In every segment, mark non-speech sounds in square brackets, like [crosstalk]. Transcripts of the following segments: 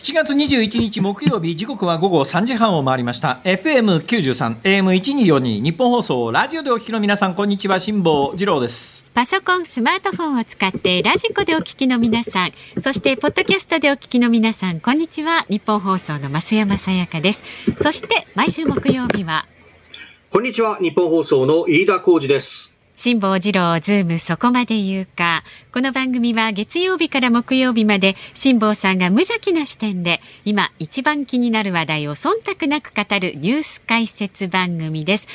7月21日木曜日時刻は午後3時半を回りました。FM93 AM1242 ニッポン放送ラジオでお聞きの皆さんこんにちは辛坊治郎です。パソコンスマートフォンを使って radiko でお聞きの皆さんそしてポッドキャストでお聞きの皆さんこんにちは。ニッポン放送の増山さやかです。そして毎週木曜日はこんにちはニッポン放送の飯田浩司です辛坊治郎ズームそこまで言うか。この番組は月曜日から木曜日まで辛坊さんが無邪気な視点で今一番気になる話題を忖度なく語るニュース解説番組です。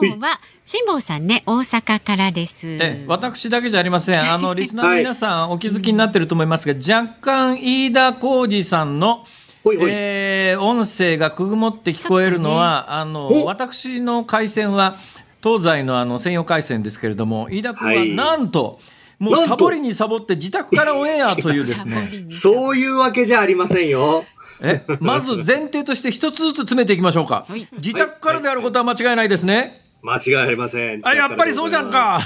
今日は辛坊さんね大阪からです。え私だけじゃありません。あの [laughs] リスナーの皆さんお気づきになってると思いますが、若干飯田浩二さんのほいほいえー、音声がくぐもって聞こえるのは、ね、あの私の回線は東西のあの専用回線ですけれども飯田君はなんと、はい、もうサボりにサボって自宅からオンエアというですね。そういうわけじゃありませんよ。えまず前提として一つずつ詰めていきましょうか、はい、自宅からであることは間違いないですね、間違いありません。あ、やっぱりそうじゃんか。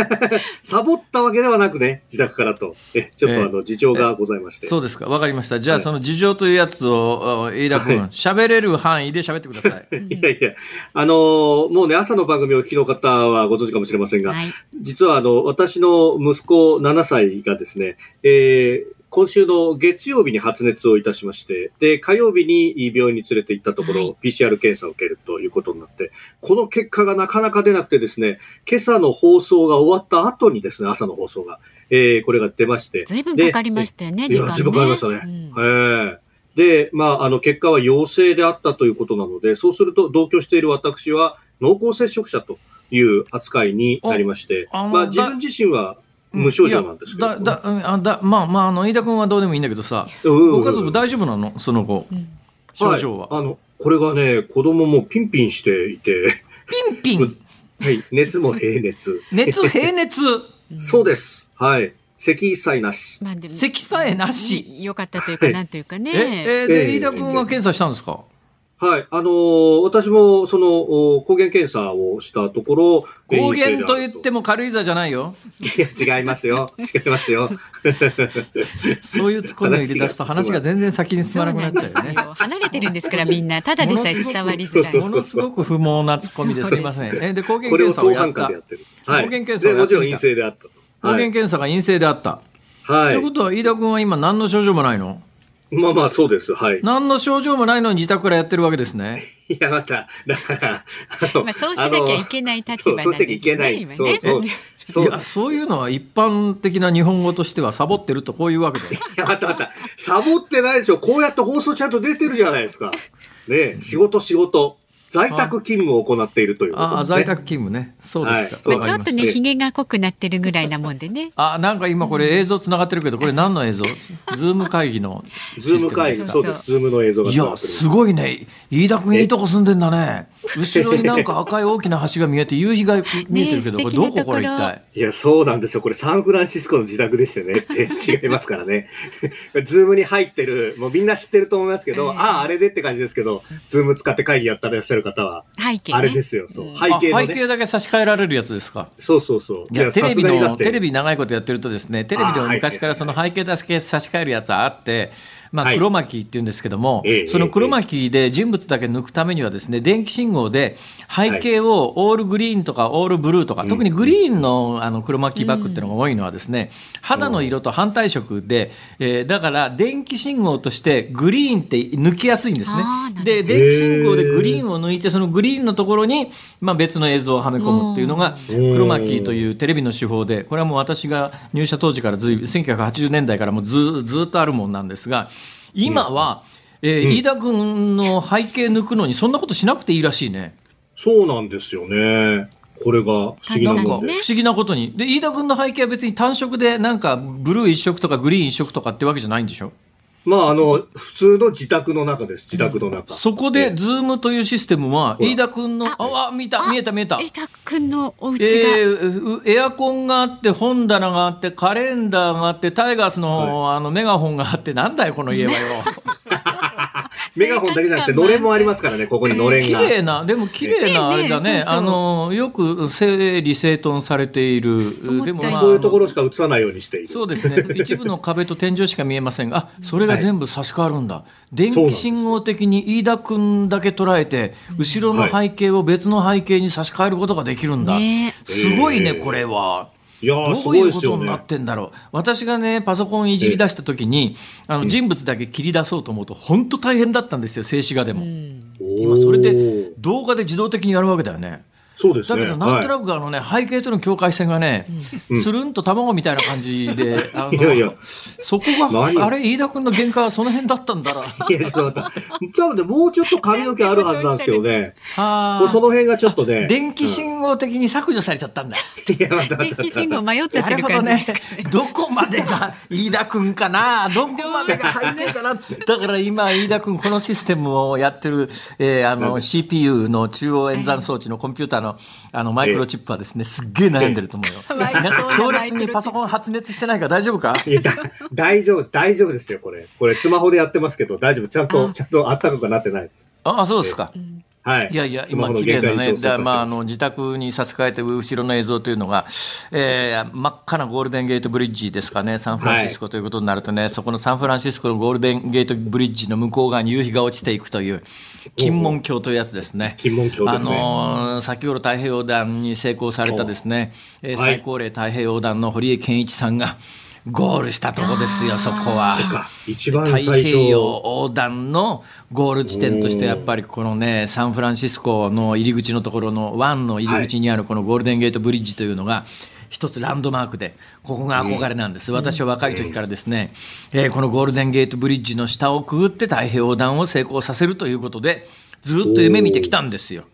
[laughs] サボったわけではなくね、自宅からと、え、ちょっとあの、事情がございまして。そうですか、わかりました。じゃあ、その事情というやつを、飯田君、喋れる範囲で喋ってください。[laughs] いやいや、あのー、もうね、朝の番組をお聞きの方はご存知かもしれませんが、はい、実はあの、私の息子7歳がですね、えー、今週の月曜日に発熱をいたしまして、で、火曜日に病院に連れて行ったところ、はい、PCR 検査を受けるということになって、この結果がなかなか出なくてですね、今朝の放送が終わった後にですね、朝の放送が、えー、これが出まして。ずいぶんかかりましたよね、時間ね。ずいぶんかかりましたね。うん、えーで、まあ、あの、結果は陽性であったということなので、そうすると同居している私は濃厚接触者という扱いになりまして、まあ、自分自身は無症状なんですけど、うん、だだあだまあまああの飯田君はどうでもいいんだけどさ、ご家族大丈夫なの？その後、うん、症状は、はい、あのこれがね子供もピンピンしていて。ピンピン？[laughs] はい。熱も平熱。熱平熱？[laughs] そうです。はい。咳さえなし、まあ、咳さえなし。よかったというか、はい、なんというかね。ええで飯田君は検査したんですか？はい。あのー、私も、その、抗原検査をしたところ、抗原と言っても軽井沢じゃないよ。いや、違いますよ。違いますよ。そういうツッコミを入れ出すと話が全然先に進まなくなっちゃうよね。よ離れてるんですから、みんな。ただでさえ伝わりづらい。ものすごく不毛なツッコミですみません。え、で、抗原検査をやった。抗原検査もちろん陰性であったと。抗原検査が陰性であった。はい。ということは、飯田君は今何の症状もないの？まあまあそうです。はい。何の症状もないのに自宅からやってるわけですね。[laughs] いや、また、だから、まあそうしなきゃいけない立場なんですね。そうしなきゃいけない。そうそう。そういやそういうのは一般的な日本語としてはサボってるとこういうわけで。[laughs] いや、またまた。サボってないですよ。こうやって放送ちゃんと出てるじゃないですか。ね仕事仕事。在宅勤務を行っているという、ね、ああ在宅勤務ね。そうですか、はい、ちょっとねひげが濃くなってるぐらいなもんでね。あなんか今これ映像つながってるけどこれ何の映像？ズーム会議のズーム会議そうです。ズームの映像がいやすごいね飯田君いいとこ住んでんだね。後ろになんか赤い大きな橋が見えて夕日が見えてるけど、これどここれ一体？いやそうなんですよ。これサンフランシスコの自宅でしてね。って違いますからね。[laughs] ズームに入ってるもうみんな知ってると思いますけど、あああれでって感じですけどズーム使って会議やってらっしゃる方は背景、ね、あれですよ。そう、背景、ね、背景だけ差し替えられるやつですか？そうそうそう。いやテレビのテレビ長いことやってるとですねテレビでも昔からその背景だけ差し替えるやつあってまあ、クロマキっていうんですけども、はい、そのクロマキで人物だけ抜くためにはですね電気信号で背景をオールグリーンとかオールブルーとか、特にグリーンのあのクロマキバックっていうのが多いのはですね、肌の色と反対色で、えー、だから電気信号としてグリーンって抜きやすいんですね。で電気信号でグリーンを抜いてそのグリーンのところに、まあ、別の映像をはめ込むっていうのが黒巻というテレビの手法でこれはもう私が入社当時からずい1980年代からもずずっとあるもんなんですが。今は、うん、えー、飯田君の背景抜くのにそんなことしなくていいらしいね。そうなんですよね。これが不思議なこと不思議なことに。で、飯田君の背景は別に単色でなんかブルー一色とかグリーン一色とかってわけじゃないんでしょ？まあ、あの、普通の自宅の中です、自宅の中。そこで、ズームというシステムは、飯田君の、あ、あ、見た、見えた、見えた。飯田君のお家が、えー、エアコンがあって、本棚があって、カレンダーがあって、タイガースの、はい、あの、メガホンがあって、なんだよ、この家はよ。[laughs] メガホンだけじゃなくて、のれんもありますからね、ここにのれんが。綺麗な、でも綺麗なあれだね。あの、よく整理整頓されている。でも、そういうところしか映さないようにしている。そうですね。一部の壁と天井しか見えませんが、あ、それが全部差し替わるんだ。電気信号的に飯田君だけ捉えて、後ろの背景を別の背景に差し替えることができるんだ。すごいね、これは。いやどういうことになってんだろう、ね、私がねパソコンいじり出した時にあの人物だけ切り出そうと思うと本当大変だったんですよ静止画でも、今それで動画で自動的にやるわけだよねそうです、ね、だけどなんとなくあのね、はい、背景との境界線がね、つるんと卵みたいな感じで、[laughs] あのいやいや。そこがあれ飯田君の限界はその辺だったんだら。[laughs] いやちょっと多分ねもうちょっと髪の毛あるはずなんですけどね。[laughs] はその辺がちょっとね。電気信号的に削除されちゃったんだ。いや電気信号迷っちゃってる感じですか、ね、どこまでが飯田君かな、どこまでが入んねえかな？だから今飯田君このシステムをやってる、えー、あの CPU の中央演算装置のコンピューターののあのマイクロチップはですね、すっげえ悩んでると思うよ。なんか強烈にパソコン発熱してないか大丈夫か？大丈夫、大丈夫ですよ、これ。これスマホでやってますけど、大丈夫。ちゃんと、ちゃんとあったかくなってないです。ああ、そうですか。はい、いやいや、今、綺麗なね、まあ、あの自宅に差し替えて後ろの映像というのが、えー、真っ赤なゴールデンゲートブリッジですかね、サンフランシスコということになるとね、はい、そこのサンフランシスコのゴールデンゲートブリッジの向こう側に夕日が落ちていくという、金門橋というやつですね。金門橋、ね、あのー、先ほど太平洋弾に成功されたですね、えー、最高齢太平洋弾の堀江謙一さんが、ゴールしたとこですよ、そこは。一番太平洋横断のゴール地点として、やっぱりこのね、サンフランシスコの入り口のところの湾の入り口にあるこのゴールデンゲートブリッジというのが、一つランドマークで、ここが憧れなんです。私は若い時からですね、えー、このゴールデンゲートブリッジの下をくぐって太平洋横断を成功させるということで、ずっと夢見てきたんですよ。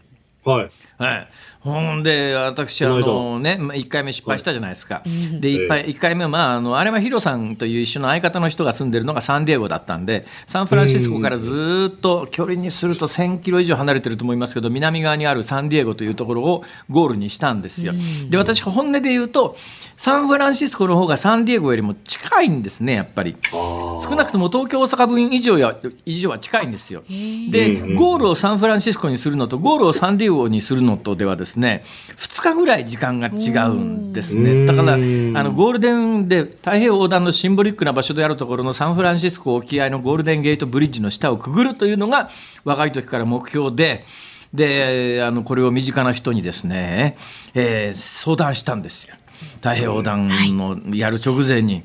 はい。はい。ほんで、私、あのね、1回目失敗したじゃないですか。で、1回 ,1 回目は、まあ、あの、あれはヒロさんという一緒の相方の人が住んでるのがサンディエゴだったんで、サンフランシスコからずっと距離にすると1000キロ以上離れてると思いますけど、南側にあるサンディエゴというところをゴールにしたんですよ。で、私、本音で言うと、サンフランシスコの方がサンディエゴよりも近いんですね、やっぱり。少なくとも東京、大阪分以上や以上は近いんですよ。で、ゴールをサンフランシスコにするのと、ゴールをサンディエゴにするのとではですね、2日ぐらい時間が違うんですね。だから、あのゴールデンで太平洋横断のシンボリックな場所であるところのサンフランシスコ沖合のゴールデンゲートブリッジの下をくぐるというのが若い時から目標で。であのこれを身近な人にですね、えー、相談したんですよ。太平洋横断のやる直前に。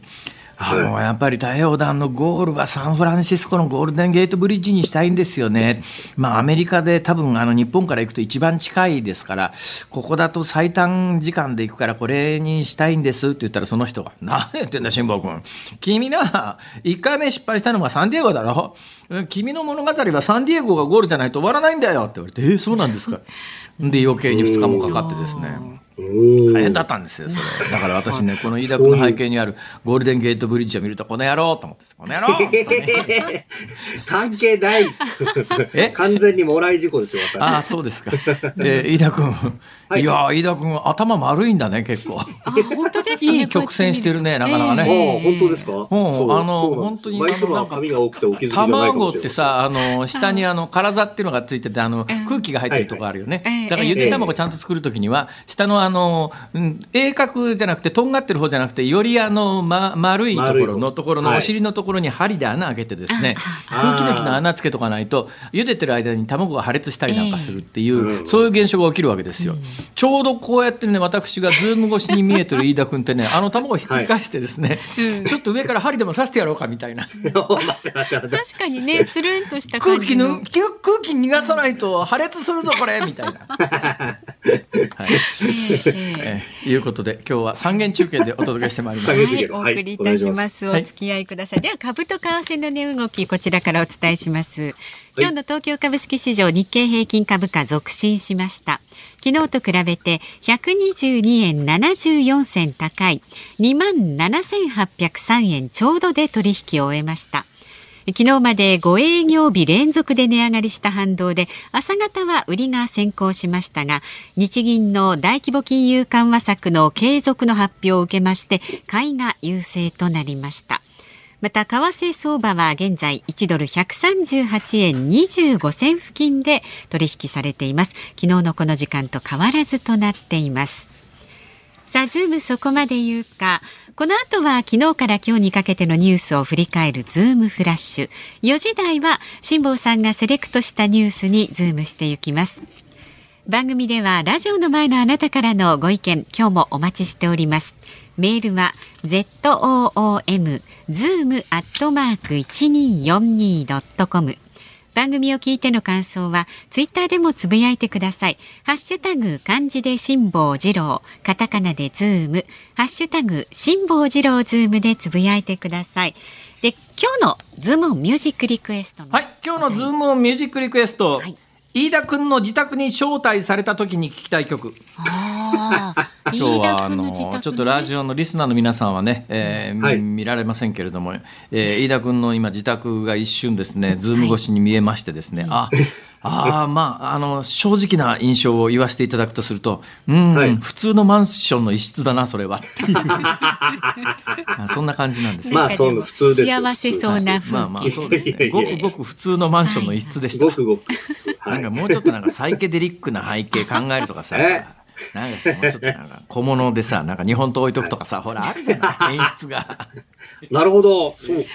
あのやっぱり太平洋横断のゴールはサンフランシスコのゴールデンゲートブリッジにしたいんですよね。まあアメリカで多分あの日本から行くと一番近いですから、ここだと最短時間で行くからこれにしたいんですって言ったらその人が、何言ってんだ辛坊君。君な、1回目失敗したのがサンディエゴだろ？君の物語はサンディエゴがゴールじゃないと終わらないんだよって言われて、えー、そうなんですか。で余計に2日もかかってですね。大変だったんですよ、それ。だから私ね、[laughs] この飯田君の背景にあるゴールデンゲートブリッジを見ると、この野郎と思って、この野郎、ね、関係ない。え？完全にもらい事故ですよ、私。ああ、そうですか。えー、飯田君。はい、いや飯田君、頭丸いんだね、結構。あ、本当ですね。いい曲線してるね、なかなかね。えー、本当ですか？うん、あの、本当に。髪が多くてお気づき卵ってさ、あの、下にあの、空座っていうのがついてて、あの、空気が入ってるとこあるよね。だからゆで卵ちゃんと作るときには、下のあの、うん、鋭角じゃなくてとんがってる方じゃなくてよりあの、ま、丸いところのところのお尻のところに針で穴開けてですね、空気抜きの穴つけとかないと茹でてる間に卵が破裂したりなんかするっていう、そういう現象が起きるわけですよ、ちょうどこうやってね私がズーム越しに見えてる飯田君ってねあの卵をひっくり返してですね、ちょっと上から針でも刺してやろうかみたいな。[laughs] 確かにねつるんとした空気ぬ空気逃がさないと破裂するぞこれみたいな。[laughs] はい、えーいうことで今日は三元中継でお届けしてまいります。はい、お送りいたします。お付き合いください。では株と為替の値動きこちらからお伝えします。今日の東京株式市場日経平均株価続伸しました。昨日と比べて122円74銭高い2万7803円ちょうどで取引を終えました。昨日まで5営業日連続で値上がりした反動で朝方は売りが先行しましたが日銀の大規模金融緩和策の継続の発表を受けまして買いが優勢となりました。また為替相場は現在1ドル138円25銭付近で取引されています。昨日のこの時間と変わらずとなっています。さあズームそこまで言うか。この後は昨日から今日にかけてのニュースを振り返るズームフラッシュ。4時台は辛坊さんがセレクトしたニュースにズームしていきます。番組ではラジオの前のあなたからのご意見今日もお待ちしております。メールは zoom zoom アットマーク 1242.com 番組を聞いての感想はツイッターでもつぶやいてください。ハッシュタグ漢字で辛坊治郎。カタカナでズーム。ハッシュタグ辛坊治郎ズームでつぶやいてください。で今日のズームミュージックリクエストはい今日のズームミュージックリクエスト、はい飯田君の自宅に招待された時に聞きたい曲。[laughs] 今日はあのちょっとラジオのリスナーの皆さんはね、えー、はい、見られませんけれども、えー、飯田君の今自宅が一瞬ですねズーム越しに見えましてですね、はい、あああまああの正直な印象を言わせていただくとするとうん、はい、普通のマンションの一室だなそれはっていう。[laughs] そんな感じなんですまあそう普通です。幸せそうなまあまあそうですね。ごくごく普通のマンションの一室でした、ごくごく、なんかもうちょっとなんかサイケデリックな背景考えるとかさなんかもうちょっとなんか小物でさなんか日本刀置いとくとかさほらあるじゃない。演出が。[laughs] なるほど。そうか。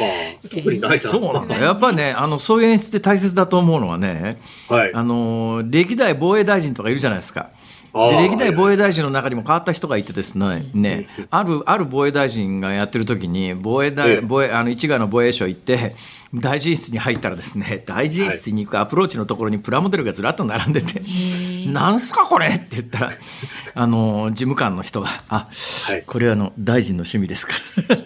特にないそうなんだやっぱねあのそういう演出って大切だと思うのはね、はい、あの歴代防衛大臣とかいるじゃないですかで歴代防衛大臣の中にも変わった人がいてですねねあるある防衛大臣がやってる時に防衛大防衛あの一概の防衛省行って大臣室に入ったらですね大臣室に行くアプローチのところにプラモデルがずらっと並んでて「なんすかこれ!」って言ったらあの事務官の人が「あ、はい、これはあの大臣の趣味ですから」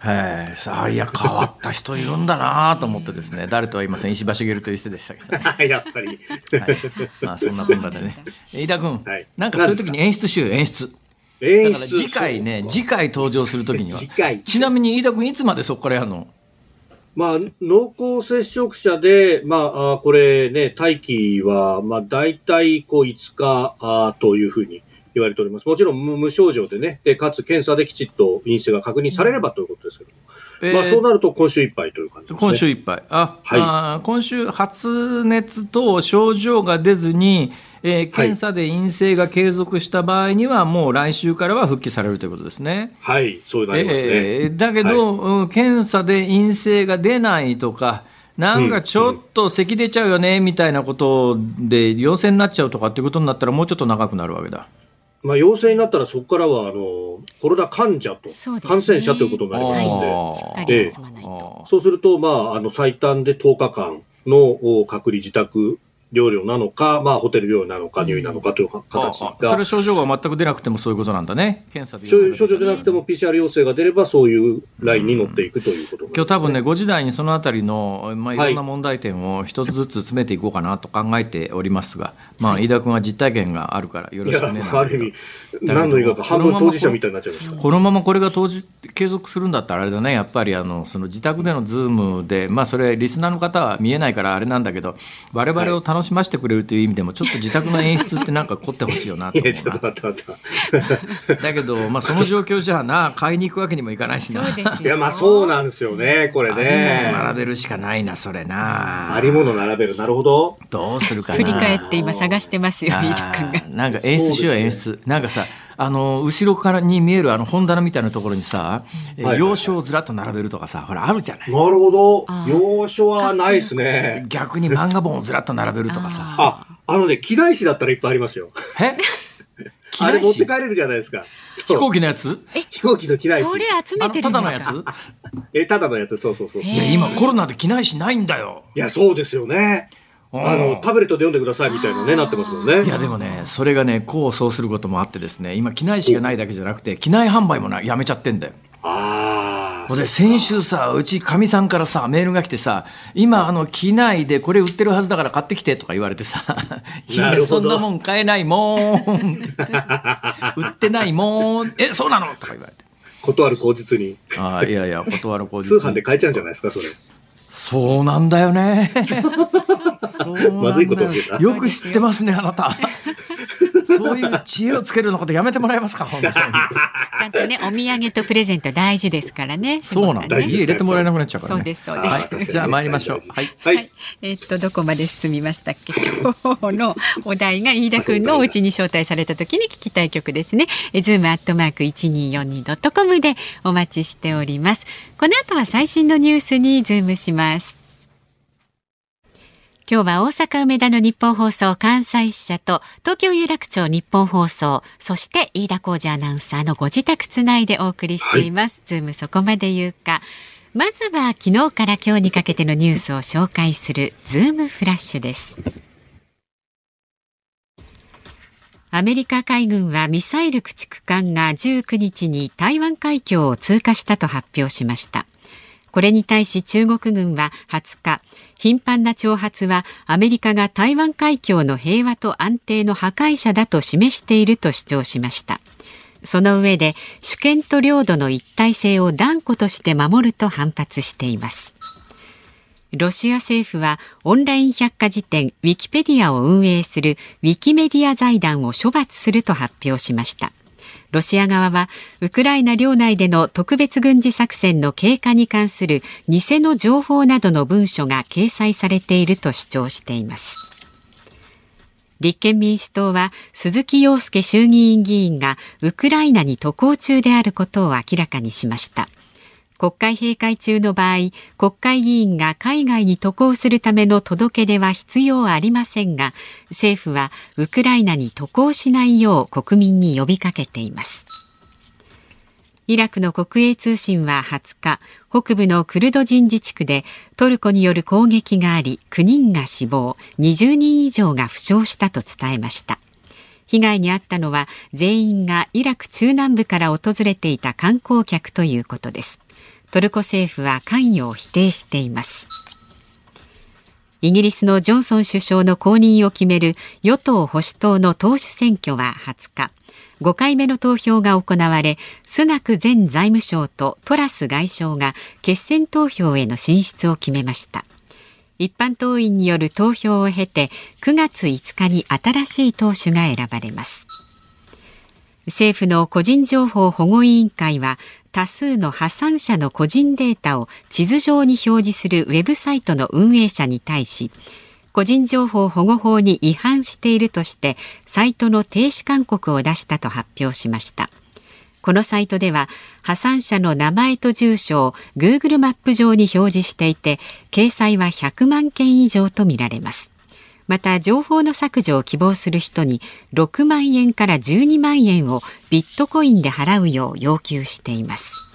はい、さあいや変わった人いるんだなと思ってですね。[laughs] 誰とは言いません石破茂という人でしたけど、ね、[laughs] やっぱり、はい、まあそんなこんなでね。[laughs] 飯田君、はい、なんかそういう時に演出しよう演出。だから次回ね次回登場する時には。ちなみに飯田君いつまでそこからやるの？まあ、濃厚接触者で、まあ、これね、待機は、まあ、大体、こう、5日あというふうに言われております。もちろん無症状でね、で、かつ検査できちっと陰性が確認されればということですけども。えー、まあ、そうなると今週いっぱいという感じです、ね、今週いっぱい。あ、はい、あ今週発熱と症状が出ずに、えー、検査で陰性が継続した場合には、もう来週からは復帰されるということですね。はい、そうなりますね。えー、だけど、はい、検査で陰性が出ないとか、なんかちょっと咳出ちゃうよねみたいなことで陽性になっちゃうとかっていうことになったらもうちょっと長くなるわけだ。まあ、陽性になったらそこからはあのコロナ患者と感染者ということになりますので、でそうすると、まあ、あの最短で10日間の隔離自宅療養なのか、まあ、ホテル療養なのか、入院なのかという形が、うん、それ症状が全く出なくてもそういうことなんだね、検査で症状出なくても PCR 陽性が出れば、そういうラインに乗っていくということ、ね、今日多分ね、5時台にそのあたりの、まあ、い。ろんな問題点を一つずつ詰めていこうかなと考えておりますが、まあ、飯田君は実体験があるから、よろしくね。ある意味、何の言い方、半分当事者みたいになっちゃいますこのままこれが当時継続するんだったら、あれだね、やっぱりあのその自宅でのズームで、まあ、それ、リスナーの方は見えないからあれなんだけど、われわれを楽しませてくれるという意味でもちょっと自宅の演出ってなんか凝ってほしいよなと思うな。[laughs] だけど、まあ、その状況じゃあな買いに行くわけにもいかないしな。いやまあそうなんですよねこれね。並べるしかないなそれな。ありもの並べる。なるほど。どうするか振り返って今探してますよ飯田君が。なんか演出しよう演出。なんかさあの後ろからに見えるあの本棚みたいなところにさ、うん、洋書をずらっと並べるとかさほらあるじゃない？なるほど。洋書はないですね。逆に漫画本をずらっと並べるとかさ。ああのね機内紙だったらいっぱいありますよ。え？[laughs] あれ持って帰れるじゃないですか。飛行機のやつ？飛行機の機内紙。それ集めてるんですか？ただのやつ？え、ただのやつ、そうそうそう。いや、今コロナで機内紙ないんだよ。いや、そうですよね。あのタブレットで読んでくださいみたいなねなってますもんね。いやでもねそれがね功を奏することもあってですね今機内紙がないだけじゃなくて機内販売もなやめちゃってんだよ。ああ。で先週さうちかみさんからさメールが来てさ今あの機内でこれ売ってるはずだから買ってきてとか言われてさ「[laughs] いやそんなもん買えないもん」[laughs] 売ってないもん」えそうなの?」とか言われて。断る口実に。あいやいや断る口実。通販で買えちゃうんじゃないですかそれ。そうなんだよね。[laughs] [laughs] まずいことをよく知ってますね、あなた。そういう知恵をつけるようなことやめてもらえますか、[laughs] 本当に。ちゃんとね、お土産とプレゼント大事ですからね。そうなんだ、ね。家入れてもらえなくなっちゃうから、ね、そうです、そうです。はい、じゃあ参りましょう。はい。はい。えー、っと、どこまで進みましたっけ？[laughs] 今日のお題が飯田君のお家に招待された時に聞きたい曲ですね。え、ズームアットマーク 1242.com でお待ちしております。この後は最新のニュースにズームします。今日は大阪梅田のニッポン放送関西支社と東京有楽町ニッポン放送そして飯田浩司アナウンサーのご自宅つないでお送りしています、はい、ズームそこまで言うか。まずは昨日から今日にかけてのニュースを紹介するズームフラッシュです。アメリカ海軍はミサイル駆逐艦が19日に台湾海峡を通過したと発表しました。これに対し中国軍は20日頻繁な挑発はアメリカが台湾海峡の平和と安定の破壊者だと示していると主張しました。その上で主権と領土の一体性を断固として守ると反発しています。ロシア政府はオンライン百科事典ウィキペディアを運営するウィキメディア財団を処罰すると発表しました。ロシア側はウクライナ領内での特別軍事作戦の経過に関する偽の情報などの文書が掲載されていると主張しています。立憲民主党は鈴木陽介衆議院議員がウクライナに渡航中であることを明らかにしました国会閉会中の場合国会議員が海外に渡航するための届け出は必要ありませんが政府はウクライナに渡航しないよう国民に呼びかけています。イラクの国営通信は20日北部のクルド人自治区でトルコによる攻撃があり9人が死亡20人以上が負傷したと伝えました。被害に遭ったのは全員がイラク中南部から訪れていた観光客ということです。トルコ政府は関与を否定しています。イギリスのジョンソン首相の後任を決める与党保守党の党首選挙は20日5回目の投票が行われスナク前財務相とトラス外相が決選投票への進出を決めました。一般党員による投票を経て9月5日に新しい党首が選ばれます。政府の個人情報保護委員会は多数の破産者の個人データを地図上に表示するウェブサイトの運営者に対し個人情報保護法に違反しているとしてサイトの停止勧告を出したと発表しました。このサイトでは破産者の名前と住所を Google マップ上に表示していて掲載は100万件以上とみられます。また情報の削除を希望する人に6万円から12万円をビットコインで払うよう要求しています。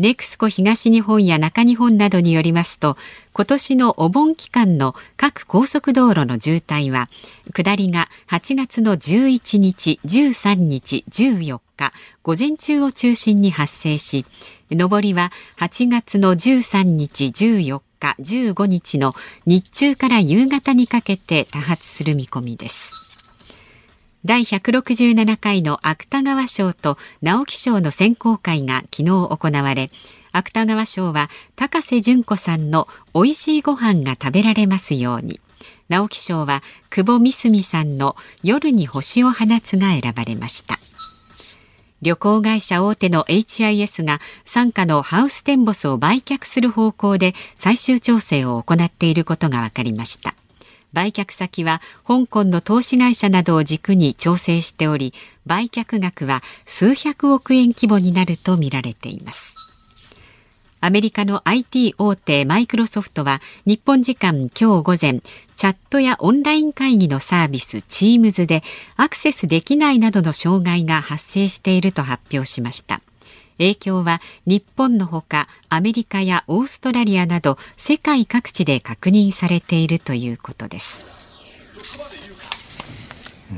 ネクスコ東日本や中日本などによりますと今年のお盆期間の各高速道路の渋滞は下りが8月の11日13日14日午前中を中心に発生し上りは8月の13日14日15日の日中から夕方にかけて多発する見込みです。第167回の芥川賞と直木賞の選考会が昨日行われ芥川賞は高瀬淳子さんの美味しいご飯が食べられますように。直木賞は久保美澄さんの夜に星を放つが選ばれました。旅行会社大手の HIS が傘下のハウステンボスを売却する方向で最終調整を行っていることが分かりました。売却先は香港の投資会社などを軸に調整しており売却額は数百億円規模になるとみられています。アメリカの IT 大手マイクロソフトは日本時間今日午前チャットやオンライン会議のサービス Teams でアクセスできないなどの障害が発生していると発表しました。影響は日本のほかアメリカやオーストラリアなど世界各地で確認されているということです。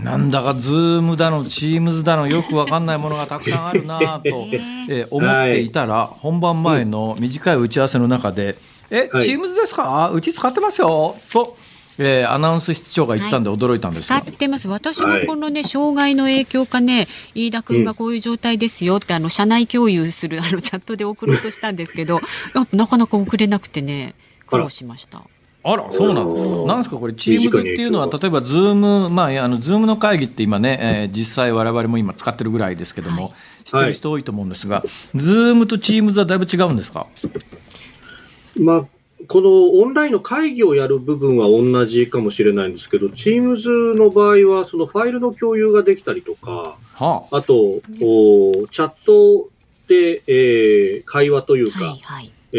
なんだかズームだの Teams だのよくわかんないものがたくさんあるなと、[laughs] えー、思っていたら、本番前の短い打ち合わせの中で「え Teams ですか？うち使ってますよ」と。えー、アナウンス室長が言ったんで驚いたんです、はい、使ってます。私もこのね、はい、障害の影響かね飯田君がこういう状態ですよって、あの社内共有するあのチャットで送ろうとしたんですけど [laughs] なかなか送れなくてね苦労しました。あら、そうなんですか。なんですか、これ、 Teams っていうのは、例えば、ズーム、まあ、あの、ズームの会議って今ね、えー、実際我々も今使ってるぐらいですけども、はい、知ってる人多いと思うんですが、はい、ズームと Teams はだいぶ違うんですか？まあ、このオンラインの会議をやる部分は同じかもしれないんですけど、 Teams の場合は、そのファイルの共有ができたりとか、はあ、あとお、チャットで、えー、会話というか、はいはい、え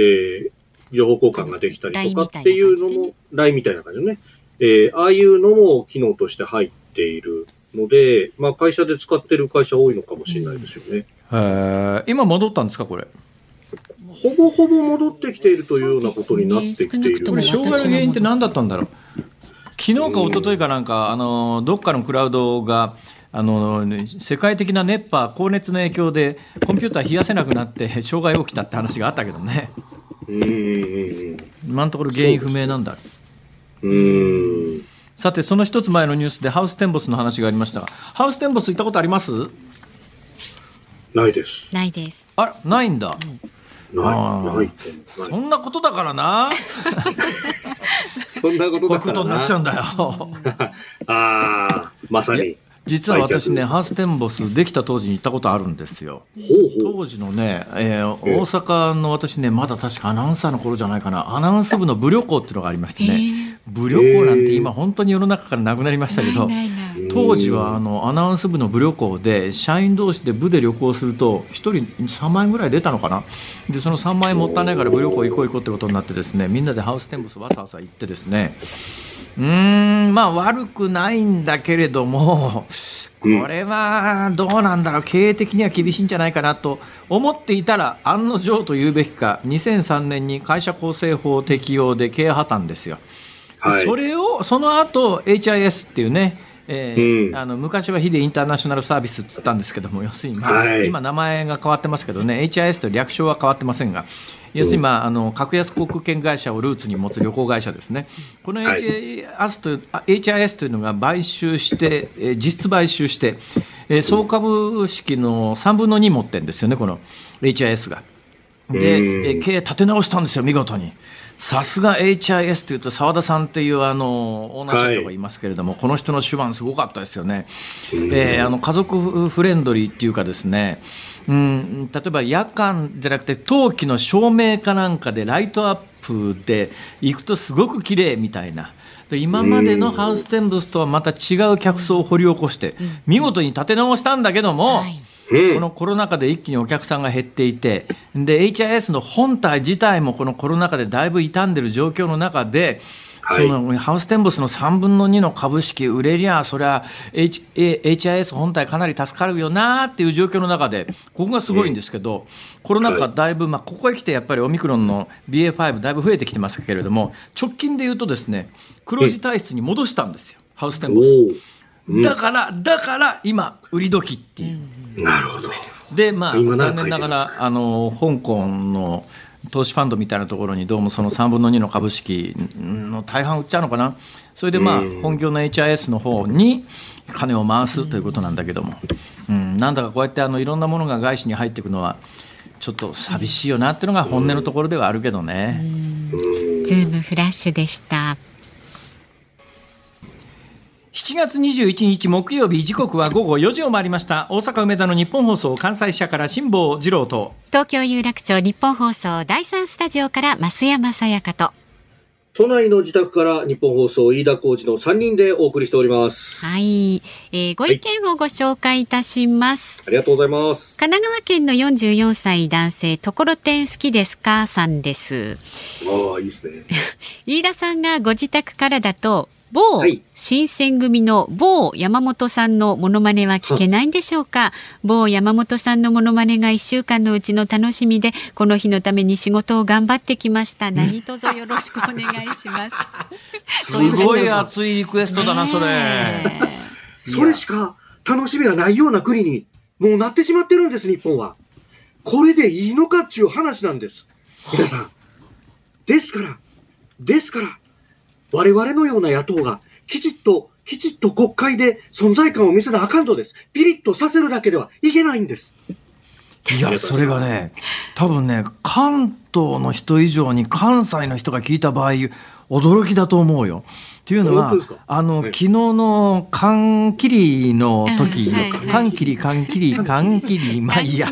ー、情報交換ができたりとかっていうのも、LINE みたいな感じでね、えー、ああいうのも機能として入っているので、まあ、会社で使ってる会社多いのかもしれないですよね。うん、今戻ったんですか、これ？ほぼほぼ戻ってきているというようなことになってきている。ね、これ、障害の原因って何だったんだろう。昨日か一昨日かなんか、あのどっかのクラウドがあの世界的な熱波、高熱の影響でコンピューター冷やせなくなって障害起きたって話があったけどね。うん今のところ原因不明なんだ。うんさて、その一つ前のニュースでハウステンボスの話がありましたが、ハウステンボス行ったことあります？ないです。ないです。あら、ないんだ。うん。ないそんなことだからな。そんなことだからな。こういうことになっちゃうんだよ。[laughs] ああまさに実は私ね、ハーステンボスできた当時に行ったことあるんですよ。当時のね、えー、大阪の私ね、まだ確かアナウンサーの頃じゃないかな、アナウンス部の武旅行っていうのがありましてね、武旅行なんて今本当に世の中からなくなりましたけど、当時はあのアナウンス部の武旅行で、社員同士で部で旅行すると、1人3万円ぐらい出たのかな。で、その3万円もったいないから武旅行行こう行こうってことになってですね、みんなでハウステンボスわざわざ行ってですね、うんまあ悪くないんだけれども、[laughs] これはどうなんだろう、経営的には厳しいんじゃないかなと思っていたら、案の定と言うべきか、2003年に会社構成法適用で経営破綻ですよ。はい、それをその後 HIS っていうね、えー、うん、あの昔はヒデインターナショナルサービスって言ったんですけども要するに、まあ、はい、今名前が変わってますけどね HIS と略称は変わってませんが要するに、まあ、あの格安航空券会社をルーツに持つ旅行会社ですね、この HIS と,、HIS というのが買収して、実質買収して、総株式の3分の2持ってるんですよね、この HIS が。で、経営立て直したんですよ、見事に。さすが HIS というと澤田さんっていうあのオーナー社長がいますけれども、はい、この人の手腕すごかったですよね。えー、あの家族フレンドリーっていうかですね、うん、例えば夜間じゃなくて冬季の照明かなんかでライトアップで行くとすごく綺麗みたいな。今までのハウステンボスとはまた違う客層を掘り起こして見事に立て直したんだけども、はいこのコロナ禍で一気にお客さんが減っていてで HIS の本体自体もこのコロナ禍でだいぶ傷んでる状況の中でそのハウステンボスの3分の2の株式売れりゃそれは H HIS 本体かなり助かるよなっていう状況の中でここがすごいんですけど、コロナ禍だいぶ、まあ、ここへ来てやっぱりオミクロンの BA.5 だいぶ増えてきてますけれども直近で言うとですね黒字体質に戻したんですよハウステンボス。だからだから今売り時っていう。なるほど。でまあ残念ながらあの香港の投資ファンドみたいなところにどうもその3分の2の株式の大半売っちゃうのかな。それでまあ本業の HIS の方に金を回すということなんだけども、うん、なんだかこうやってあのいろんなものが外資に入っていくのはちょっと寂しいよなっていうのが本音のところではあるけどね。ズームフラッシュでした。7月21日木曜日時刻は午後4時を回りました。大阪梅田の日本放送関西社から辛坊治郎と。東京有楽町日本放送第三スタジオから増山さやかと。都内の自宅から日本放送飯田浩二の3人でお送りしております。はい、えー、ご意見をご紹介いたします、はい、ありがとうございます。神奈川県の44歳男性ところてん好きですかさんです。ああいいですね。[laughs] 飯田さんがご自宅からだと某新選組の某山本さんのモノマネは聞けないんでしょうか、某山本さんのモノマネが1週間のうちの楽しみでこの日のために仕事を頑張ってきました。何卒よろしくお願いします。[laughs] すごい熱いリクエストだなそれ。それしか楽しみがないような国にもうなってしまってるんです日本は。これでいいのかっちゅう話なんです。皆さん。ですからですから我々のような野党がきちっと、きちっと国会で存在感を見せなあかんとです。ピリッとさせるだけではいけないんです。いや、それがね、多分ね、関東の人以上に関西の人が聞いた場合驚きだと思うよ。っていうのは、あの、はい、昨日の缶切りの時の、缶切り、缶切り、缶切り、まあいいや、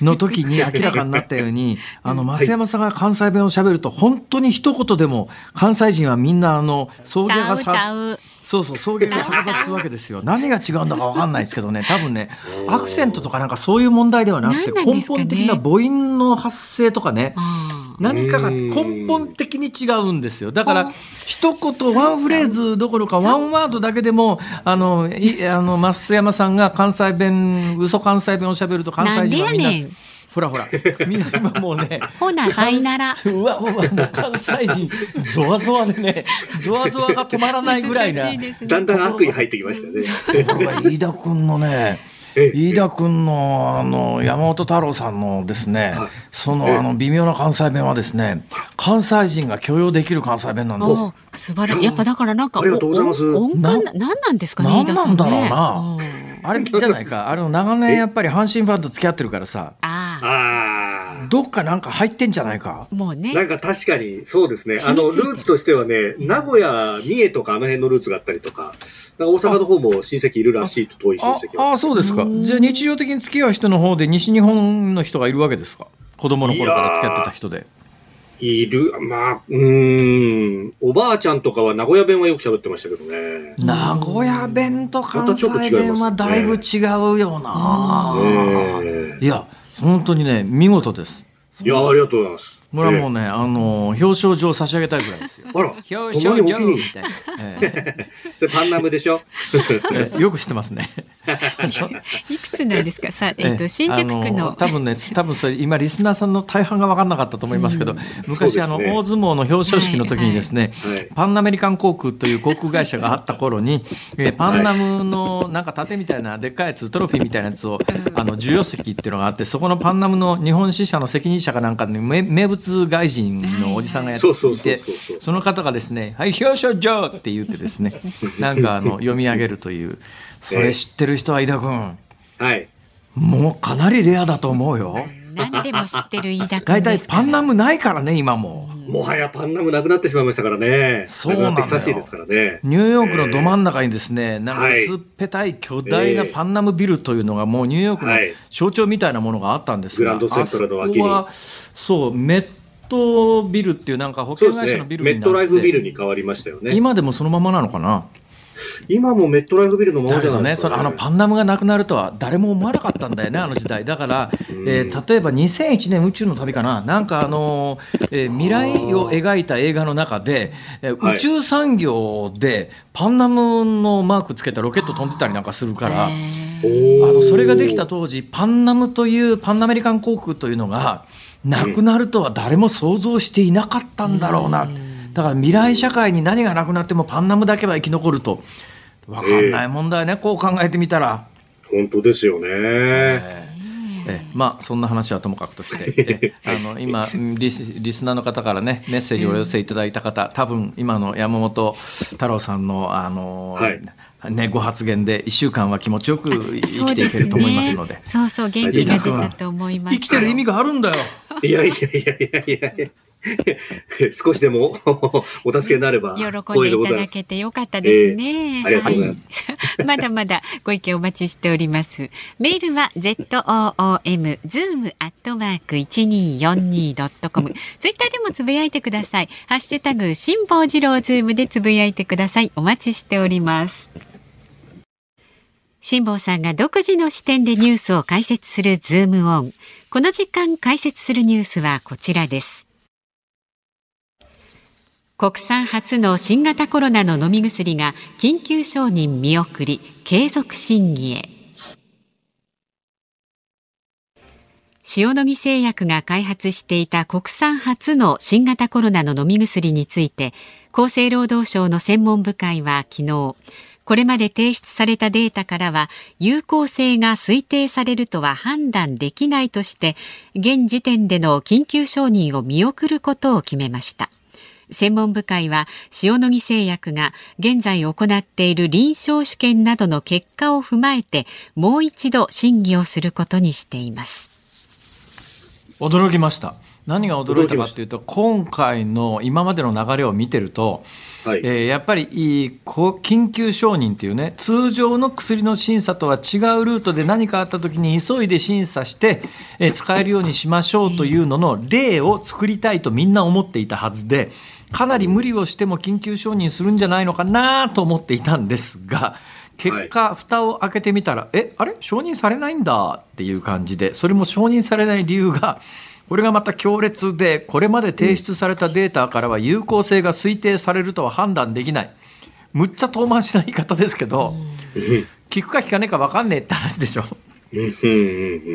の時に明らかになったように、あの、増山さんが関西弁を喋ると、本当に一言でも、関西人はみんな、あの、送迎がさ、そうそう、送迎が逆立つわけですよ。[laughs] 何が違うんだかわかんないですけどね、多分ね、アクセントとかなんかそういう問題ではなくて、根本的な母音の発生とかね、何かが根本的に違うんですよ。だから、一言ワンフレーズどころかワンワードだけでも、あの、い [laughs] あの、増山さんが関西弁、嘘関西弁を喋ると関西人はみんな、ほらほら、みんな今もうね。[laughs] ほな、さいなら。うわ、[laughs] うわ、もう関西人、ゾワゾワでね、ゾワゾワが止まらないぐらいな。だんだん悪意入ってきましたね。飯田君のね、飯田君のあの山本太郎さんのですね、そのあの微妙な関西弁はですね、関西人が許容できる関西弁なんです。素晴らしい。やっぱだからなんか、ありがとうございます。音感な、なんですかね、飯田さん、ね。なんだろうな。あれじゃないか。あの長年やっぱり阪神ファンと付き合ってるからさ。ああ。どっかなんか入ってんじゃないか。もうね。なんか確かにそうですね。あのルーツとしてはね、名古屋、三重とかあの辺のルーツがあったりとか。大阪の方も親戚いるらしいと遠い親戚は。ああ、そうですか。じゃあ日常的に付き合う人の方で西日本の人がいるわけですか？子供の頃から付き合ってた人で。いる、まあ、うん、おばあちゃんとかは名古屋弁はよく喋ってましたけどね。名古屋弁と関西弁はだいぶ違うよな。いや、本当にね、見事です。いや、ありがとうございます。これはもうね、あの表彰状差し上げたいぐらいですよ。あら、表彰状みたいな。[laughs] それパンナムでしょ？よく知ってますね。[laughs] いくつなんですか？さ、えっと新宿区の。多分ね、多分それ今リスナーさんの大半が分かんなかったと思いますけど、昔あの大相撲の表彰式の時にですね、パンアメリカン航空という航空会社があった頃に、えパンナムのなんか盾みたいなでっかいやつ、トロフィーみたいなやつをあの授与席っていうのがあって、そこのパンナムの日本支社の責任者かなんかに名物外人のおじさんがやっていてその方がですね「はい表彰状!」って言ってですね [laughs] なんかあの読み上げるという [laughs] それ知ってる人は井田君、はい、もうかなりレアだと思うよ。何でも知ってる飯田君大体パンナムないからね今も。もはやパンナムなくなってしまいましたからね。そうなんだ久しいですからね。ニューヨークのど真ん中にですね、なんか薄っぺたい巨大なパンナムビルというのがもうニューヨークの象徴みたいなものがあったんですが、グランドセントラの脇に。そうメットビルっていうなんか保険会社のビルになって、ね、メットライフビルに変わりましたよね。今でもそのままなのかな？今もメットライフビルのままじゃないですか、ね、そのあのパンナムがなくなるとは誰も思わなかったんだよね、あの時代。だから、えー、例えば2001年宇宙の旅かな、なんかあのー、えー、未来を描いた映画の中で、えー、宇宙産業でパンナムのマークつけたロケット飛んでたりなんかするから、あのそれができた当時、パンナムというパンアメリカン航空というのが、なくなるとは誰も想像していなかったんだろうな。うんだから未来社会に何がなくなってもパンナムだけは生き残ると分かんない問題ね、えー、こう考えてみたら。本当ですよね。えー、えまあそんな話はともかくとして [laughs] あの今リスリスナーの方からねメッセージをお寄せいただいた方、多分今の山本太郎さんのあの、はいね、ご発言で一週間は気持ちよく生きていけると思いますので。そう、ね,、そう元気が出たと思います。生きてる意味があるんだよ。いやいやいやいやいやいや。少しでも [laughs] お助けになれば喜んでいただけてよかったですね、えー、ありがとうございます、はい、[laughs] まだまだご意見お待ちしております。メールは zoom zoom アットマーク一二四二ドットコム。ツイッターでもつぶやいてください。ハッシュタグ辛坊治郎ズームでつぶやいてください。お待ちしております。辛坊さんが独自の視点でニュースを解説するズームオン。この時間解説するニュースはこちらです国産初の新型コロナの飲み薬が緊急承認見送り継続審議へ。塩野義製薬が開発していた国産初の新型コロナの飲み薬について厚生労働省の専門部会は昨日これまで提出されたデータからは有効性が推定されるとは判断できないとして現時点での緊急承認を見送ることを決めました。専門部会は塩野義製薬が現在行っている臨床試験などの結果を踏まえてもう一度審議をすることにしています。驚きました。何が驚いたかというと今回の今までの流れを見てると、はい、えー、やっぱり緊急承認というね通常の薬の審査とは違うルートで何かあった時に急いで審査して、えー、使えるようにしましょうというのの例を作りたいとみんな思っていたはずでかなり無理をしても緊急承認するんじゃないのかなと思っていたんですが。結果、蓋を開けてみたら、え、あれ？承認されないんだっていう感じで、それも承認されない理由が、これがまた強烈で、これまで提出されたデータからは有効性が推定されるとは判断できない。むっちゃ遠回しな言い方ですけど、聞くか聞かねえか分かんねえって話でしょ。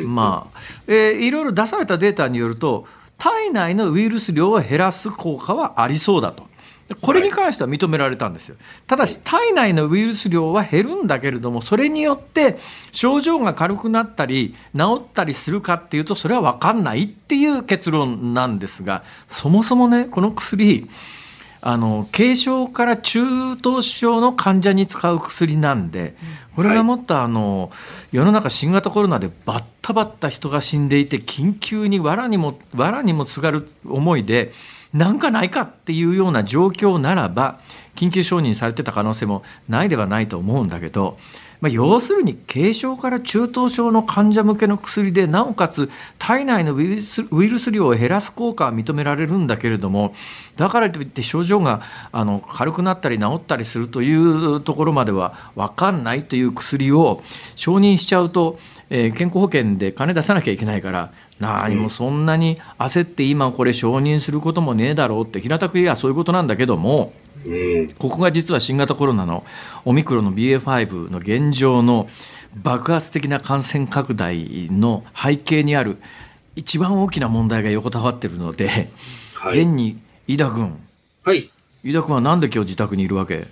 まあ、えー、いろいろ出されたデータによると、体内のウイルス量を減らす効果はありそうだと。これに関しては認められたんですよ。ただし、体内のウイルス量は減るんだけれども、それによって症状が軽くなったり、治ったりするかっていうと、それは分かんないっていう結論なんですが、そもそもね、この薬、あの軽症から中等症の患者に使う薬なんで、これがもっとあの、世の中新型コロナでバッタバッタ人が死んでいて緊急に藁にも藁にもすがる思いでなんかないかっていうような状況ならば緊急承認されてた可能性もないではないと思うんだけど、まあ、要するに軽症から中等症の患者向けの薬でなおかつ体内のウイルスウイルス量を減らす効果は認められるんだけれどもだからといって症状があの軽くなったり治ったりするというところまでは分かんないという薬を承認しちゃうと、えー、健康保険で金出さなきゃいけないから何もそんなに焦って今これ承認することもねえだろうって平たく言えばそういうことなんだけども、ここが実は新型コロナのオミクロンの BA.5 の現状の爆発的な感染拡大の背景にある一番大きな問題が横たわってるので、はい、現に飯田君、はい、飯田君はなんで今日自宅にいるわけ？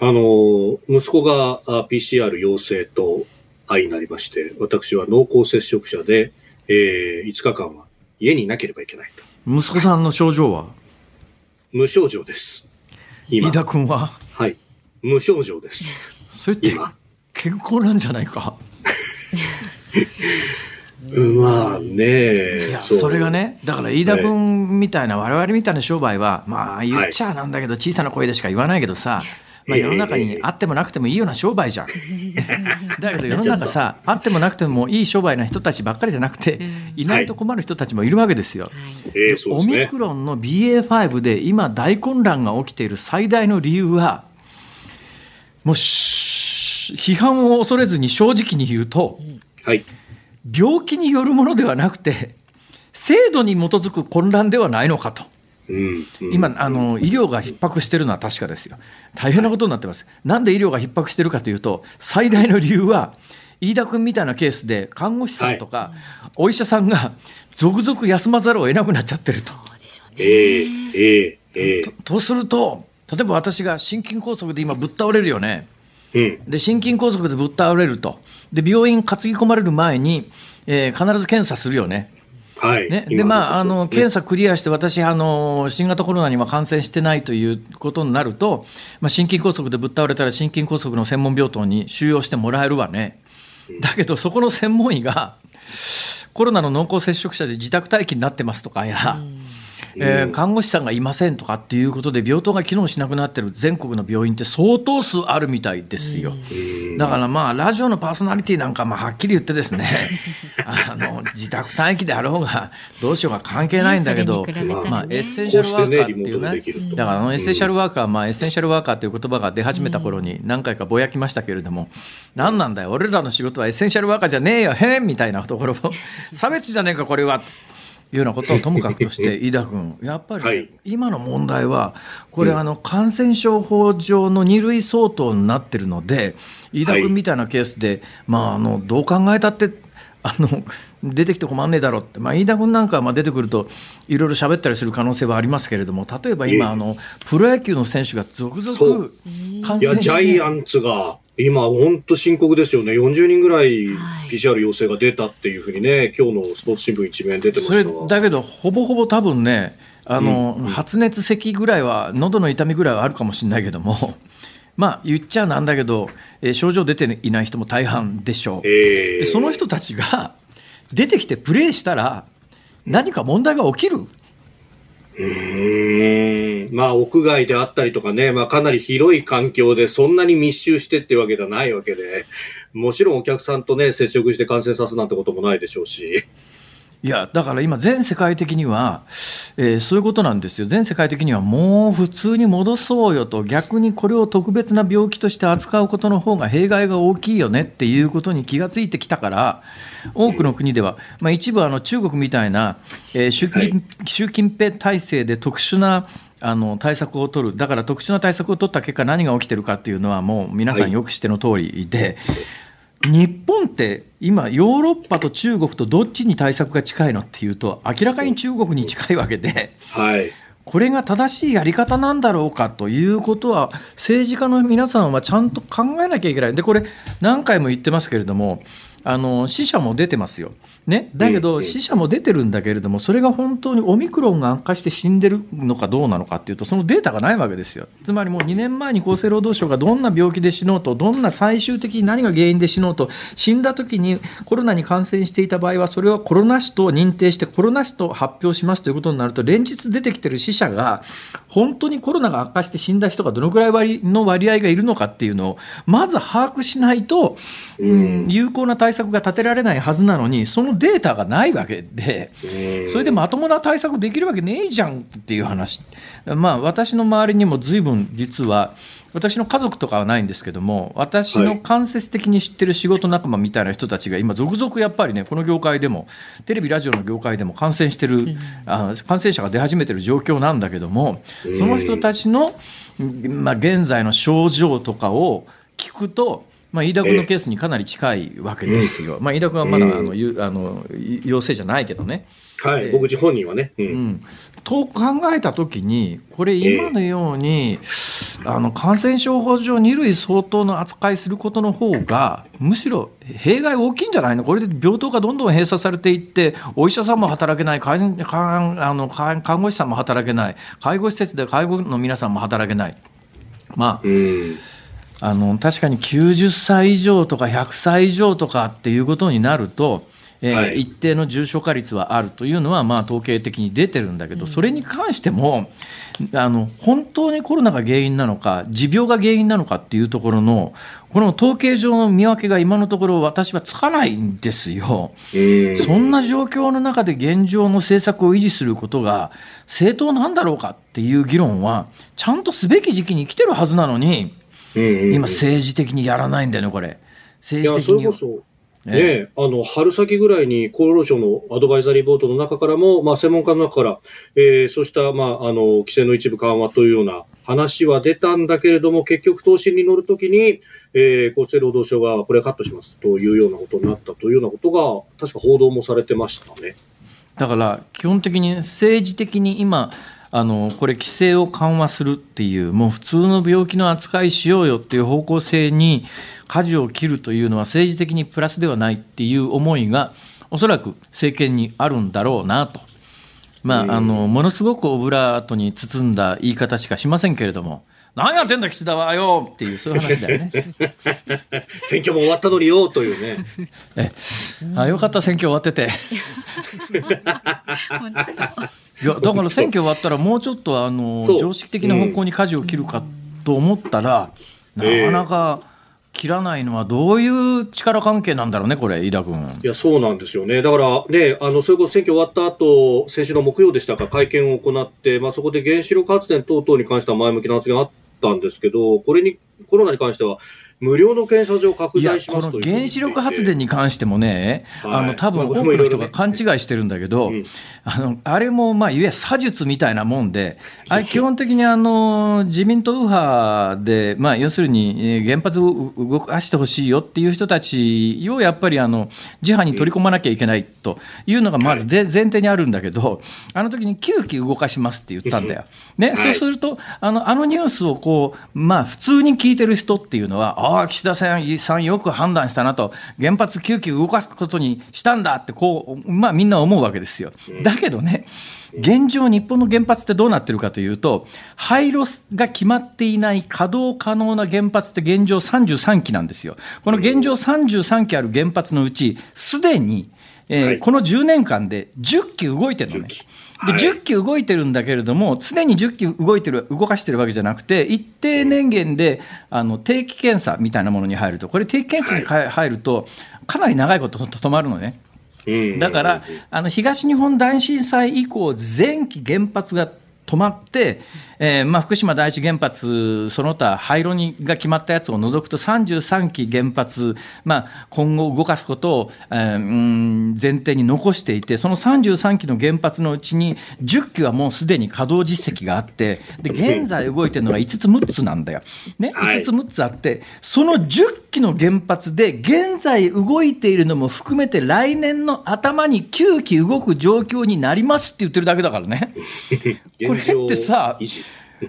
あの息子が PCR 陽性と相なりまして私は濃厚接触者でえー、5日間は家にいなければいけないと。息子さんの症状は？無症状です。飯田君は？はい。無症状です。それって健康なんじゃないか？[laughs] まあねいやそれがねだから飯田君みたいな、我々みたいな商売はまあ言っちゃなんだけど、小さな声でしか言わないけどさまあ、世の中にあってもなくてもいいような商売じゃん。[laughs] だけど世の中さあってもなくてもいい商売な人たちばっかりじゃなくていないと困る人たちもいるわけですよ。オミクロンの BA.5 で今大混乱が起きている最大の理由はもう批判を恐れずに正直に言うと、はい、病気によるものではなくて制度に基づく混乱ではないのかと。今あの、医療が逼迫しているのは確かですよ、大変なことになってます、なんで医療が逼迫しているかというと、最大の理由は、飯田君みたいなケースで、看護師さんとか、お医者さんが続々休まざるを得なくなっちゃってると。えーえー、ととすると、例えば私が心筋梗塞で今、ぶっ倒れるよね。うん、で心筋梗塞でぶっ倒れると。で病院担ぎ込まれる前に、えー、必ず検査するよねはい。ね、でまああの検査クリアして私あの新型コロナには感染してないということになると、まあ、心筋梗塞でぶっ倒れたら心筋梗塞の専門病棟に収容してもらえるわね。だけどそこの専門医がコロナの濃厚接触者で自宅待機になってますとかや、えー、看護師さんがいませんとかっていうことで病棟が機能しなくなってる全国の病院って相当数あるみたいですよ。だからまあラジオのパーソナリティなんかまあはっきり言ってですね [laughs] あの自宅待機であろうがどうしようが関係ないんだけど、まあ、エッセンシャルワーカーっていうね。だからあのエッセンシャルワーカー、まあ、エッセンシャルワーカーという言葉が出始めた頃に何回かぼやきましたけれども何なんだよ俺らの仕事はエッセンシャルワーカーじゃねえよへんみたいなところを [laughs] 差別じゃねえかこれは。いうようなことをともかくとして飯田君 [laughs] やっぱり今の問題はこれあの感染症法上の2類相当になってるので飯田君みたいなケースでまああのどう考えたってあの出てきて困んねえだろうって、まあ、飯田君なんかは出てくるといろいろ喋ったりする可能性はありますけれども例えば今あのプロ野球の選手が続々感染していやジャイアンツが今、本当深刻ですよね。40人ぐらい PCR 陽性が出たっていうふうにね、今日のスポーツ新聞一面出てましたそれだけど、ほぼほぼ多分ね、あの、うんうん、発熱咳ぐらいは、喉の痛みぐらいはあるかもしれないけども、[laughs] まあ、言っちゃなんだけど、えー、症状出ていない人も大半でしょう。でその人たちが出てきてプレーしたら、何か問題が起きる。うん。まあ、屋外であったりとかね、まあ、かなり広い環境でそんなに密集してってわけではないわけで、もちろんお客さんとね、接触して感染さすなんてこともないでしょうし。いやだから今、全世界的には、えー、そういうことなんですよ、全世界的にはもう普通に戻そうよと、逆にこれを特別な病気として扱うことの方が弊害が大きいよね。っていうことに気がついてきたから、多くの国では、まあ、一部あの中国みたいな、えー、習近、はい、習近平体制で特殊なあの対策を取る、だから特殊な対策を取った結果、何が起きてるかっていうのは、もう皆さんよく知っての通りで、日本って今、ヨーロッパと中国とどっちに対策が近いのっていうと、明らかに中国に近いわけで、はい、これが正しいやり方なんだろうかということは、政治家の皆さんはちゃんと考えなきゃいけない。で、これ、何回も言ってますけれども、あの死者も出てますよ。ね、だけど、死者も出てるんだけれども、それが本当にオミクロンが悪化して死んでるのかどうなのかっていうと、そのデータがないわけですよ。つまりもう2年前に厚生労働省がどんな病気で死のうと、どんな最終的に何が原因で死のうと、死んだ時にコロナに感染していた場合は、それはコロナ死と認定して、コロナ死と発表しますということになると、連日出てきてる死者が、本当にコロナが悪化して死んだ人がどのくらい割の割合がいるのかっていうのを、まず把握しないと、うん、有効な対策が立てられないはずなのに、そのデータがないわけで、それでまともな対策できるわけねえじゃんっていう話、まあ、私の周りにも随分実は、私の家族とかはないんですけども、私の間接的に知ってる仕事仲間みたいな人たちが今、続々やっぱりね、この業界でも、テレビ、ラジオの業界でも感染してる、あ感染者が出始めてる状況なんだけども、その人たちの、まあ、現在の症状とかを聞くと、まあ、飯田君のケースにかなり近いわけですよ、まあ、飯田君はまだあの、あの陽性じゃないけどね。はい、僕自本人はね、うん、うん、と考えたときに、これ、今のように、あの感染症法上、2類相当の扱いすることの方が、むしろ弊害大きいんじゃないの、これで病棟がどんどん閉鎖されていって、お医者さんも働けない、看あの看護師さんも働けない、介護施設で介護の皆さんも働けない。まあ、うんあの確かに90歳以上とか100歳以上とかっていうことになると、えーはい、一定の重症化率はあるというのは、まあ、統計的に出てるんだけど、それに関してもあの本当にコロナが原因なのか持病が原因なのかっていうところのこの統計上の見分けが今のところ私はつかないんですよ。そんな状況の中で現状の政策を維持することが正当なんだろうかっていう議論はちゃんとすべき時期に来てるはずなのに。今、政治的にやらないんだよね、これ。政治的に。ね、あの春先ぐらいに厚労省のアドバイザリーボードの中からも、まあ、専門家の中から、えー、そうした、まあ、あの規制の一部緩和というような話は出たんだけれども、結局、答申に乗るときに、えー、厚生労働省がこれカットしますというようなことになったというようなことが、確か報道もされてましたね。だから基本的に政治的に今あのこれ規制を緩和するっていうもう普通の病気の扱いしようよっていう方向性に舵を切るというのは政治的にプラスではないっていう思いがおそらく政権にあるんだろうなと。まあ、あのものすごくオブラートに包んだ言い方しかしませんけれども、何やってんだ岸田はよっていうそういう話だよね。[laughs] 選挙も終わったのによというね。えあよかった選挙終わってて。いやだから選挙終わったらもうちょっとあの常識的な方向に舵を切るかと思ったら、うん、なかなか切らないのはどういう力関係なんだろうね、これ、飯田君。いや、そうなんですよね。だからね、あの、それこそ選挙終わった後、先週の木曜でしたか、会見を行って、まあ、そこで原子力発電等々に関しては前向きな発言があったんですけど、これに、コロナに関しては、無料の検査場拡大しますと原子力発電に関してもね、はい、あの多分多くの人が勘違いしてるんだけど、あのあれも、まあ、いわゆる詐術みたいなもんで、あれ基本的にあの自民党右派で、まあ、要するに原発を動かしてほしいよっていう人たちをやっぱりあの自派に取り込まなきゃいけないというのがまず前提にあるんだけど、あの時に9機動かしますって言ったんだよ。ね、そうするとあのあのニュースをこう、まあ、普通に聞いてる人っていうのは、ああ、岸田さんよく判断したなと、原発9機動かすことにしたんだってこう、まあ、みんな思うわけですよ。だけどね、現状、日本の原発ってどうなってるかというと、廃炉が決まっていない稼働可能な原発って現状33基なんですよ。この現状33基ある原発のうち、すでに、えーはい、この10年間で10基動いてるのね。で10機動いてるんだけれども、常に10機動いてる、動かしてるわけじゃなくて、一定年限であの定期検査みたいなものに入ると、これ、定期検査に入ると、かなり長いこと止まるのね。だからあの東日本大震災以降、前期原発が止まって、えーまあ、福島第一原発、その他廃炉にが決まったやつを除くと33基原発、まあ、今後動かすことを、えー、うん前提に残していて、その33基の原発のうちに10基はもうすでに稼働実績があって、で現在動いてるのが5つ、6つなんだよ。ね、5つ、6つあって、その10基の原発で現在動いているのも含めて来年の頭に9基動く状況になりますって言ってるだけだからね。[laughs] これってさ、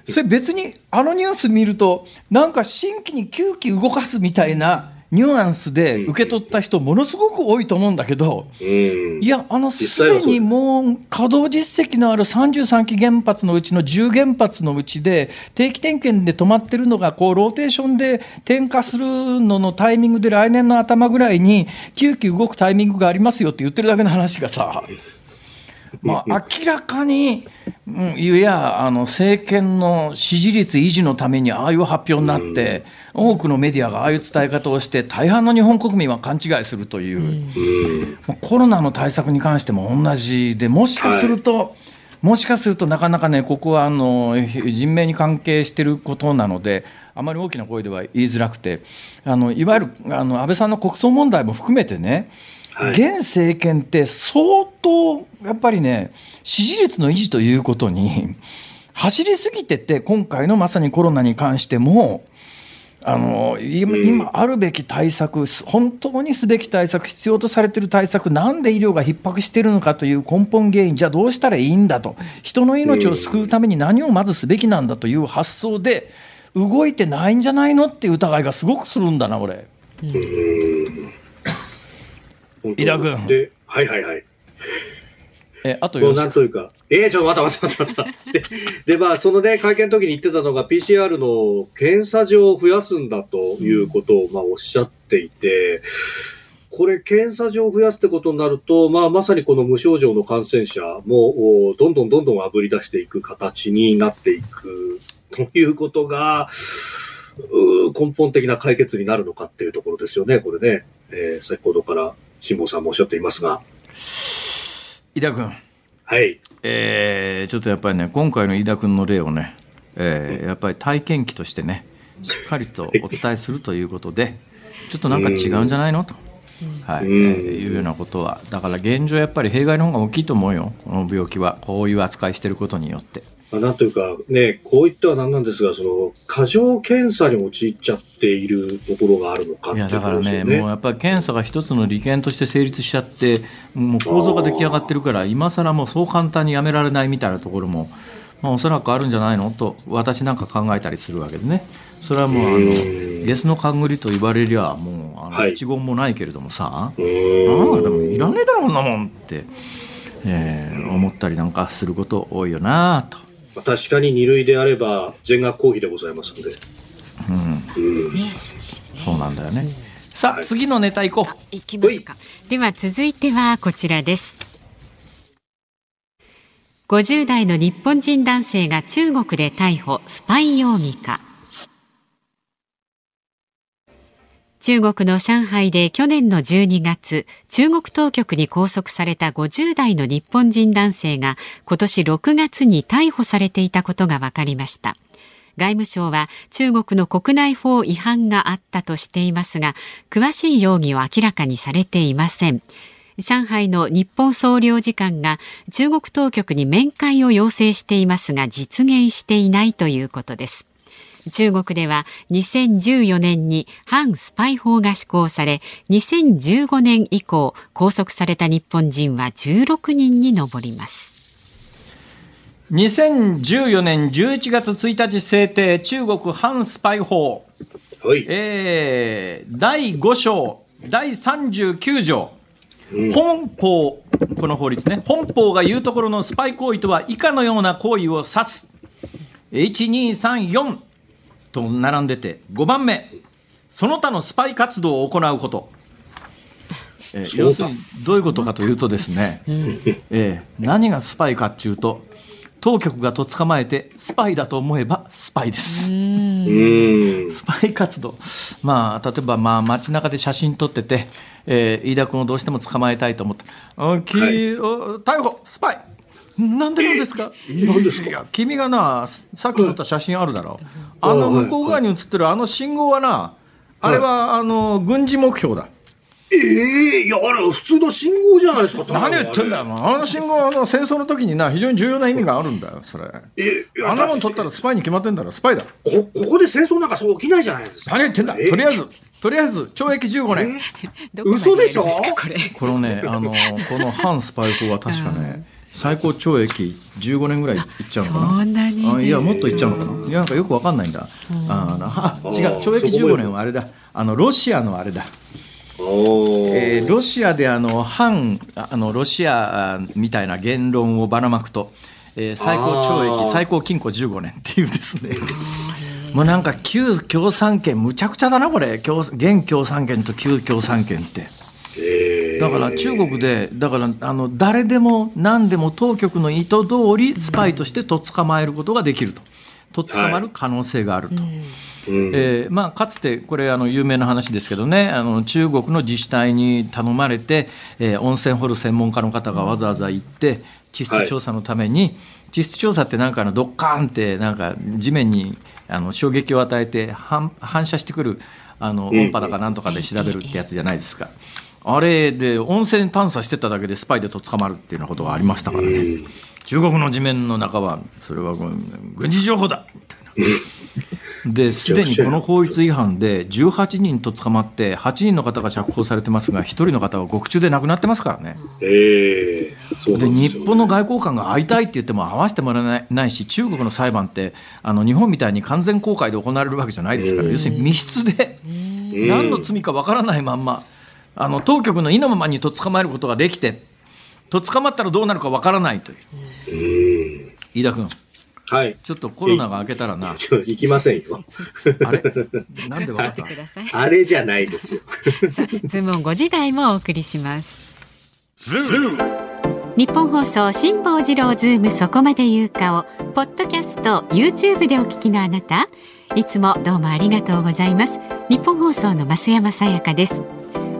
それ別にあのニュース見ると、なんか新規に9機動かすみたいなニュアンスで受け取った人、ものすごく多いと思うんだけど、いや、あのすでにもう稼働実績のある33基原発のうちの10原発のうちで、定期点検で止まってるのが、こうローテーションで点火するののタイミングで、来年の頭ぐらいに9機動くタイミングがありますよって言ってるだけの話がさ。まあ、明らかに、うん、いやあの政権の支持率維持のためにああいう発表になって、多くのメディアがああいう伝え方をして大半の日本国民は勘違いするという、コロナの対策に関しても同じでもしかすると、はい。もしかするとなかなかね、ここはあの人命に関係していることなので、あまり大きな声では言いづらくて、あのいわゆるあの安倍さんの国葬問題も含めてね、現政権って相当やっぱりね支持率の維持ということに走りすぎてて今回のまさにコロナに関してもあの今今あるべき対策本当にすべき対策必要とされている対策なんで医療が逼迫しているのかという根本原因じゃあどうしたらいいんだと。人の命を救うために何をまずすべきなんだという発想で動いてないんじゃないのっていう疑いがすごくするんだな俺。井田君。で、はいはいはい。え、あとよなんというか、えー、ちょっと待った待った待った待った。[laughs] で、でまあ、そのね、会見の時に言ってたのが、PCR の検査場を増やすんだということを、まあ、おっしゃっていて、これ、検査場を増やすってことになると、まあ、まさにこの無症状の感染者も、どんどんどんどんあぶり出していく形になっていくということが、根本的な解決になるのかっていうところですよね、これね。えー、先ほどから辛坊さんもおっしゃっていますが。井田君。はい。えー、ちょっとやっぱりね、今回の井田君の例をね、えー、やっぱり体験記としてね、しっかりとお伝えするということで、ちょっとなんか違うんじゃないの？と。はい、えー、いうようなことは。だから現状やっぱり弊害の方が大きいと思うよ。この病気は。こういう扱いしてることによってまあ、なんというか、ね、こういったは何なんですが、その、過剰検査に陥っちゃっているところがあるのか、ね、いや、だからね、もうやっぱり検査が一つの利権として成立しちゃって、もう構造が出来上がってるから、今更もうそう簡単にやめられないみたいなところも、まあ、おそらくあるんじゃないのと、私なんか考えたりするわけでね。それはもう、あの、ゲスの勘繰りと言われりゃ、もう、あの、一言もないけれどもさ、ああ、でもいらねえだろ、こんなもんって、えー、思ったりなんかすること多いよなと。まあ、確かに二類であれば全額公費でございますので。うん、うん、そうなんだよね。さあ、はい、次のネタいこう。いきますか。では続いてはこちらです。50代の日本人男性が中国で逮捕スパイ容疑か。中国の上海で去年の12月、中国当局に拘束された50代の日本人男性が今年6月に逮捕されていたことが分かりました。外務省は中国の国内法違反があったとしていますが、詳しい容疑を明らかにされていません。上海の日本総領事館が中国当局に面会を要請していますが実現していないということです。中国では2014年に反スパイ法が施行され2015年以降拘束された日本人は16人に上ります。2014年11月1日制定中国反スパイ法、はい。えー、第5章第39条。本法この法律ね。本法が言うところのスパイ行為とは以下のような行為を指す。1234と並んでて5番目。その他のスパイ活動を行うこと。えー、要するにどういうことかというとですね、うん、えー、何がスパイかっていうと当局がと捕まえてスパイだと思えばスパイです。スパイ活動、まあ、例えばまあ街中で写真撮ってて、えー、飯田君をどうしても捕まえたいと思って「はい、逮捕。スパイなんでなんですか？いや君がなさっき撮った写真あるだろ、うあの向こう側に写ってるあの信号はなあれはあの軍事目標だ。ええー、いや、あれ、普通の信号じゃないですか。何言ってんだ？よ、あの信号の戦争の時にな、非常に重要な意味があるんだよ、それ。えあんなもん取ったらスパイに決まってんだろ、スパイだ。こ、ここで戦争なんかそう起きないじゃないですか。何言ってんだ、とりあえず、とりあえず、懲役15年。え？ー、嘘でしょ？これ。このね、あの、この反スパイ法は確かね、最高懲役15年ぐらいいっちゃうのかな？そんなにあいやもっといっちゃうのかな？いやなんかよくわかんないんだ、うん、ああ違う懲役15年はあれだ。あのロシアのあれだ。えー、ロシアであの反あのロシアみたいな言論をばらまくと、えー、最高懲役最高禁錮15年っていうですね。[laughs] もうなんか旧共産権むちゃくちゃだなこれ。現共産権と旧共産権って。だから中国でだからあの誰でも何でも当局の意図通りスパイとしてと捕まえることができると。と捕まる可能性があると。はいえーまあ、かつてこれあの有名な話ですけどねあの中国の自治体に頼まれて、えー、温泉掘る専門家の方がわざわざ行って地質調査のために、はい、地質調査ってなんかのドッカーンってなんか地面にあの衝撃を与えて反反射してくるあの音波だかなんとかで調べるってやつじゃないですか。あれで温泉探査してただけでスパイでと捕まるっていうようなことがありましたからね。中国の地面の中はそれは軍事情報だみたいな。[laughs] ですでにこの法律違反で18人と捕まって8人の方が釈放されてますが1人の方は獄中で亡くなってますからね。えー、で、ね、日本の外交官が会いたいって言っても会わせてもらえないないし中国の裁判ってあの日本みたいに完全公開で行われるわけじゃないですから、要するに密室で何の罪かわからないまんまあの当局の意のままにと捕まえることができてと捕まったらどうなるかわからないという。飯田君はい。ちょっとコロナが明けたらな。行きませんよ。あれ？[laughs] なんでわかった？あれじゃないですよ。[laughs] ズームオン5時台もお送りします。ズームニッポン放送辛坊治郎ズームそこまで言うかをポッドキャスト YouTube でお聞きのあなたいつもどうもありがとうございますニッポン放送の増山さやかです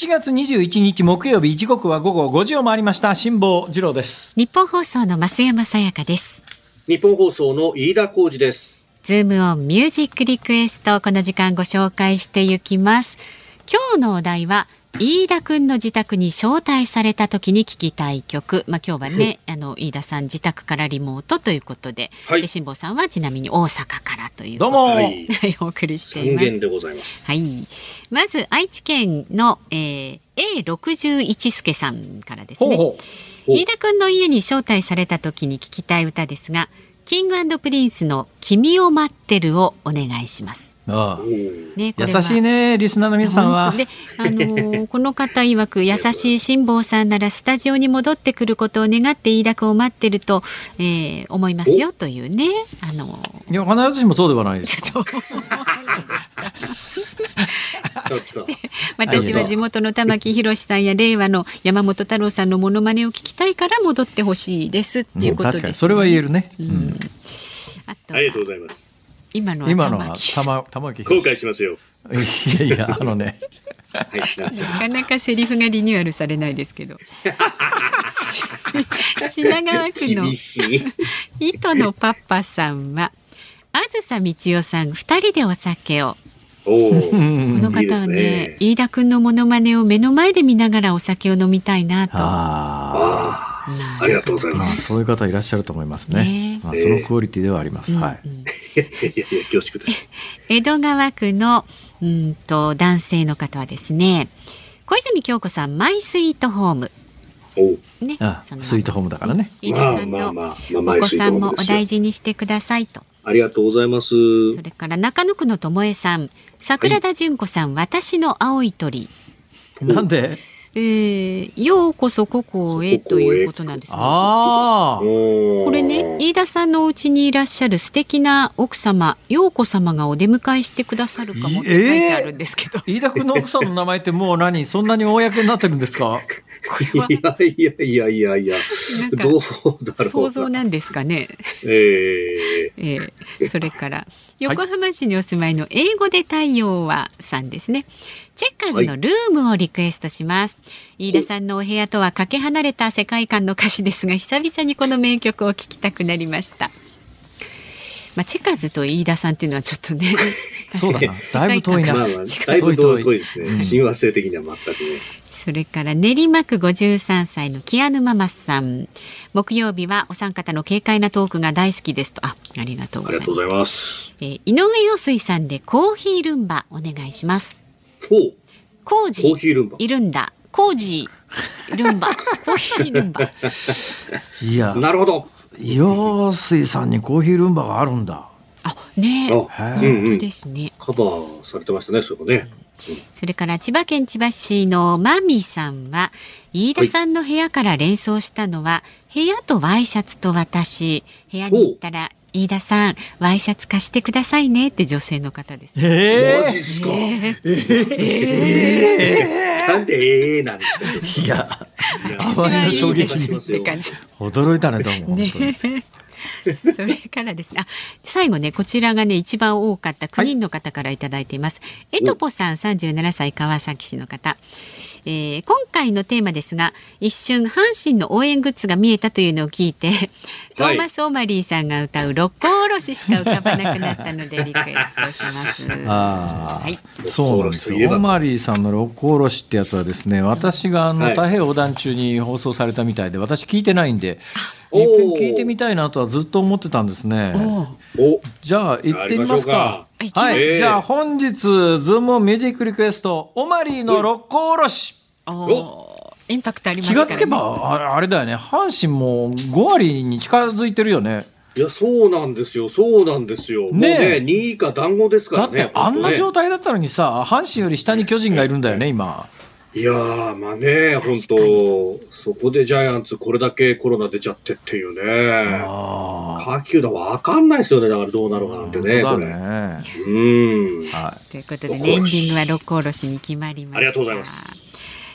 7月21日木曜日時刻は午後5時を回りました。辛坊治郎です。日本放送の増山さやかです。日本放送の飯田浩二です。ズームオンミュージックリクエストこの時間ご紹介していきます。今日のお題は飯田君の自宅に招待された時に聞きたい曲、まあ、今日はね、あの飯田さん自宅からリモートということで、はい、で辛坊さんはちなみに大阪からというどうも、はい、お送りしています。でございます。はい、まず愛知県の、えー、A61 助さんからですね。飯田君の家に招待された時に聞きたい歌ですが、キングプリンスの君を待ってるをお願いします。ああ。ね、優しいねリスナーの皆さんは。で、あのー、この方曰く優しい辛坊さんならスタジオに戻ってくることを願って飯田君を待ってると、えー、思いますよというね。あの。ー、いや必ずしもそうではないです。[laughs] そして私は地元の玉木宏さんや令和の山本太郎さんのモノマネを聞きたいから戻ってほしいですっていうことで、ね、それは言えるね。うん、あありがとうございます。今のは今のは玉玉木後悔しますよ。いやいやあのね。はい、なかなかセリフがリニューアルされないですけど。[laughs] 品川区の糸のパパさんは、あずさみちおさん二人でお酒を。この方はね、飯田君のモノマネを目の前で見ながらお酒を飲みたいなと。あありがとうございます。そういう方いらっしゃると思いますね。まあ、そのクオリティではあります。はい。いやいやいや恐縮です。[laughs] 江戸川区のうんと男性の方はですね、小泉京子さんマイスイートホーム。ね、あスイートホームだからね。飯田さんのお子さんもお大事にしてくださいと。ありがとうございます。それから中野区の智恵さん、桜田純子さん、はい、私の青い鳥。なんで？えー、ようこそここへということなんですね。あこれね、飯田さんのお家にいらっしゃる素敵な奥様、陽子様がお出迎えしてくださるかもって書いてあるんですけど。えー、飯田君の奥さんの名前ってもう何、そんなに公になってるんですか？いやいやいやいやいや、どうだろう想像なんですかね。えー、[laughs] えー、それから横浜市にお住まいの英語で太陽はさんですね。チェッカーズのルームをリクエストします、はい、飯田さんのお部屋とはかけ離れた世界観の歌詞ですが久々にこの名曲を聴きたくなりました。まあ、チェカーズと飯田さんっていうのはちょっとね [laughs] そうだな。だいぶ遠いな、まあまあ、だいぶ遠いですね、親和性的には全くね。それから練馬区53歳のキアヌママさん。木曜日はお三方の軽快なトークが大好きですと。あありがとうございます。えー、井上陽水さんでコーヒールンバお願いしますコージいるんだ。コージルンバ。[laughs] コーヒールンバ。いや。なるほど。陽水さんにコーヒールンバがあるんだ。あね本当ですね、カバーされてましたねそこね、それから千葉県千葉市のマミさんは飯田さんの部屋から連想したのは、はい、部屋とワイシャツと私。部屋に行ったら飯田さんワイシャツ貸してくださいねって女性の方です。えー、マジですか？えー、えー、なんでええー、なんですか？いや、あまりの衝撃に驚いたねどうも。ね [laughs] それからですね、あ最後ねこちらがね一番多かった9人の方からいただいています。はい、えとぽさん37歳川崎市の方。えー、今回のテーマですが一瞬阪神の応援グッズが見えたというのを聞いて、はい、トーマス・オマリーさんが歌う「六甲おろし」しか浮かばなくなったのでリクエストします。あはい、そうなんですよ。オマリーさんの「六甲おろし」ってやつはですね私があの、太平洋横断中に放送されたみたいで私聞いてないんで。いっぺん聞いてみたいなとはずっと思ってたんですね。じゃあ行ってみますか。はい、じゃあ本日ズームミュージックリクエストオマリーの六甲おろし。インパクトあります、ね、気がつけばあれだよね。阪神も5割に近づいてるよね。いやそうなんですよ。そうなんですよ。ねね2位以下団子ですからねだってあんな状態だったのにさ阪神より下に巨人がいるんだよね今いやまあね本当そこでジャイアンツこれだけコロナ出ちゃってっていうね。下級だ分かんないですよねだからどうなるかなんてねこれ。うん、はい、ということで、ね、エンディングは六甲おろしに決まりました。ありがとうございます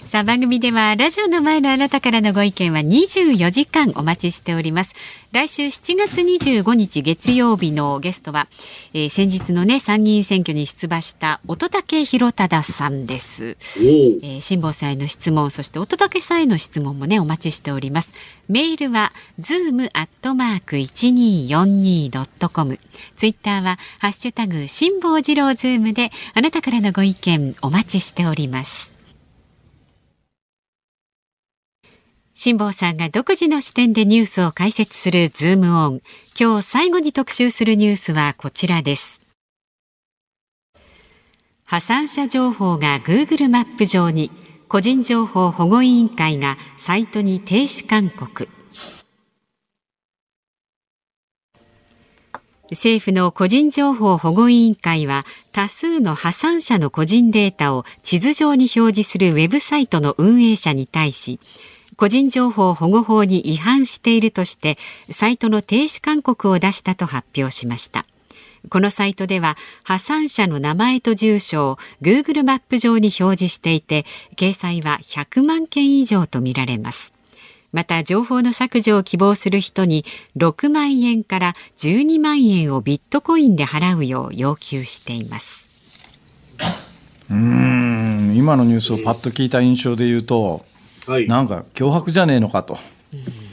さあ番組ではラジオの前のあなたからのご意見は24時間お待ちしております。来週7月25日月曜日のゲストは、えー、先日のね参議院選挙に出馬した乙武弘忠さんです、えー、辛坊さんへの質問そして乙武さんへの質問もねお待ちしております。メールはズームアットマーク 1242.com ツイッターはハッシュタグ辛坊治郎ズームであなたからのご意見お待ちしております辛坊さんが独自の視点でニュースを解説するズームオン。今日最後に特集するニュースはこちらです。破産者情報が Google マップ上に個人情報保護委員会がサイトに停止勧告。政府の個人情報保護委員会は多数の破産者の個人データを地図上に表示するウェブサイトの運営者に対し個人情報保護法に違反しているとしてサイトの停止勧告を出したと発表しました。このサイトでは破産者の名前と住所を Google マップ上に表示していて掲載は100万件以上とみられます。また情報の削除を希望する人に6万円から12万円をビットコインで払うよう要求しています。うん今のニュースをパッと聞いた印象で言うと、はい、なんか脅迫じゃねえのかと、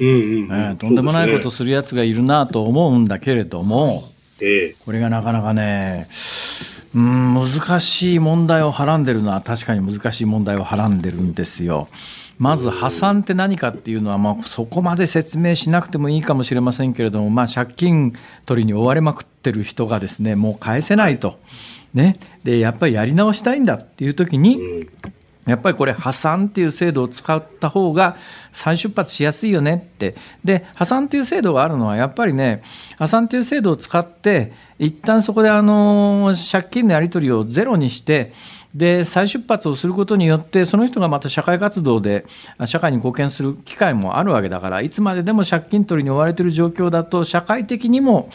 うんとんでもないことするやつがいるなと思うんだけれども、えこれがなかなかねうん難しい問題をはらんでるのは確かに難しい問題をはらんでるんですよ。まず破産って何かっていうのは、まあ、そこまで説明しなくてもいいかもしれませんけれども、まあ、借金取りに追われまくってる人がですねもう返せないと。ね、でやっぱりやり直したいんだっていう時に、やっぱりこれ破産っていう制度を使った方が再出発しやすいよねって。で破産っていう制度があるのはやっぱりね破産っていう制度を使って一旦そこであの借金のやり取りをゼロにしてで再出発をすることによってその人がまた社会活動で社会に貢献する機会もあるわけだからいつまででも借金取りに追われている状況だと社会的にも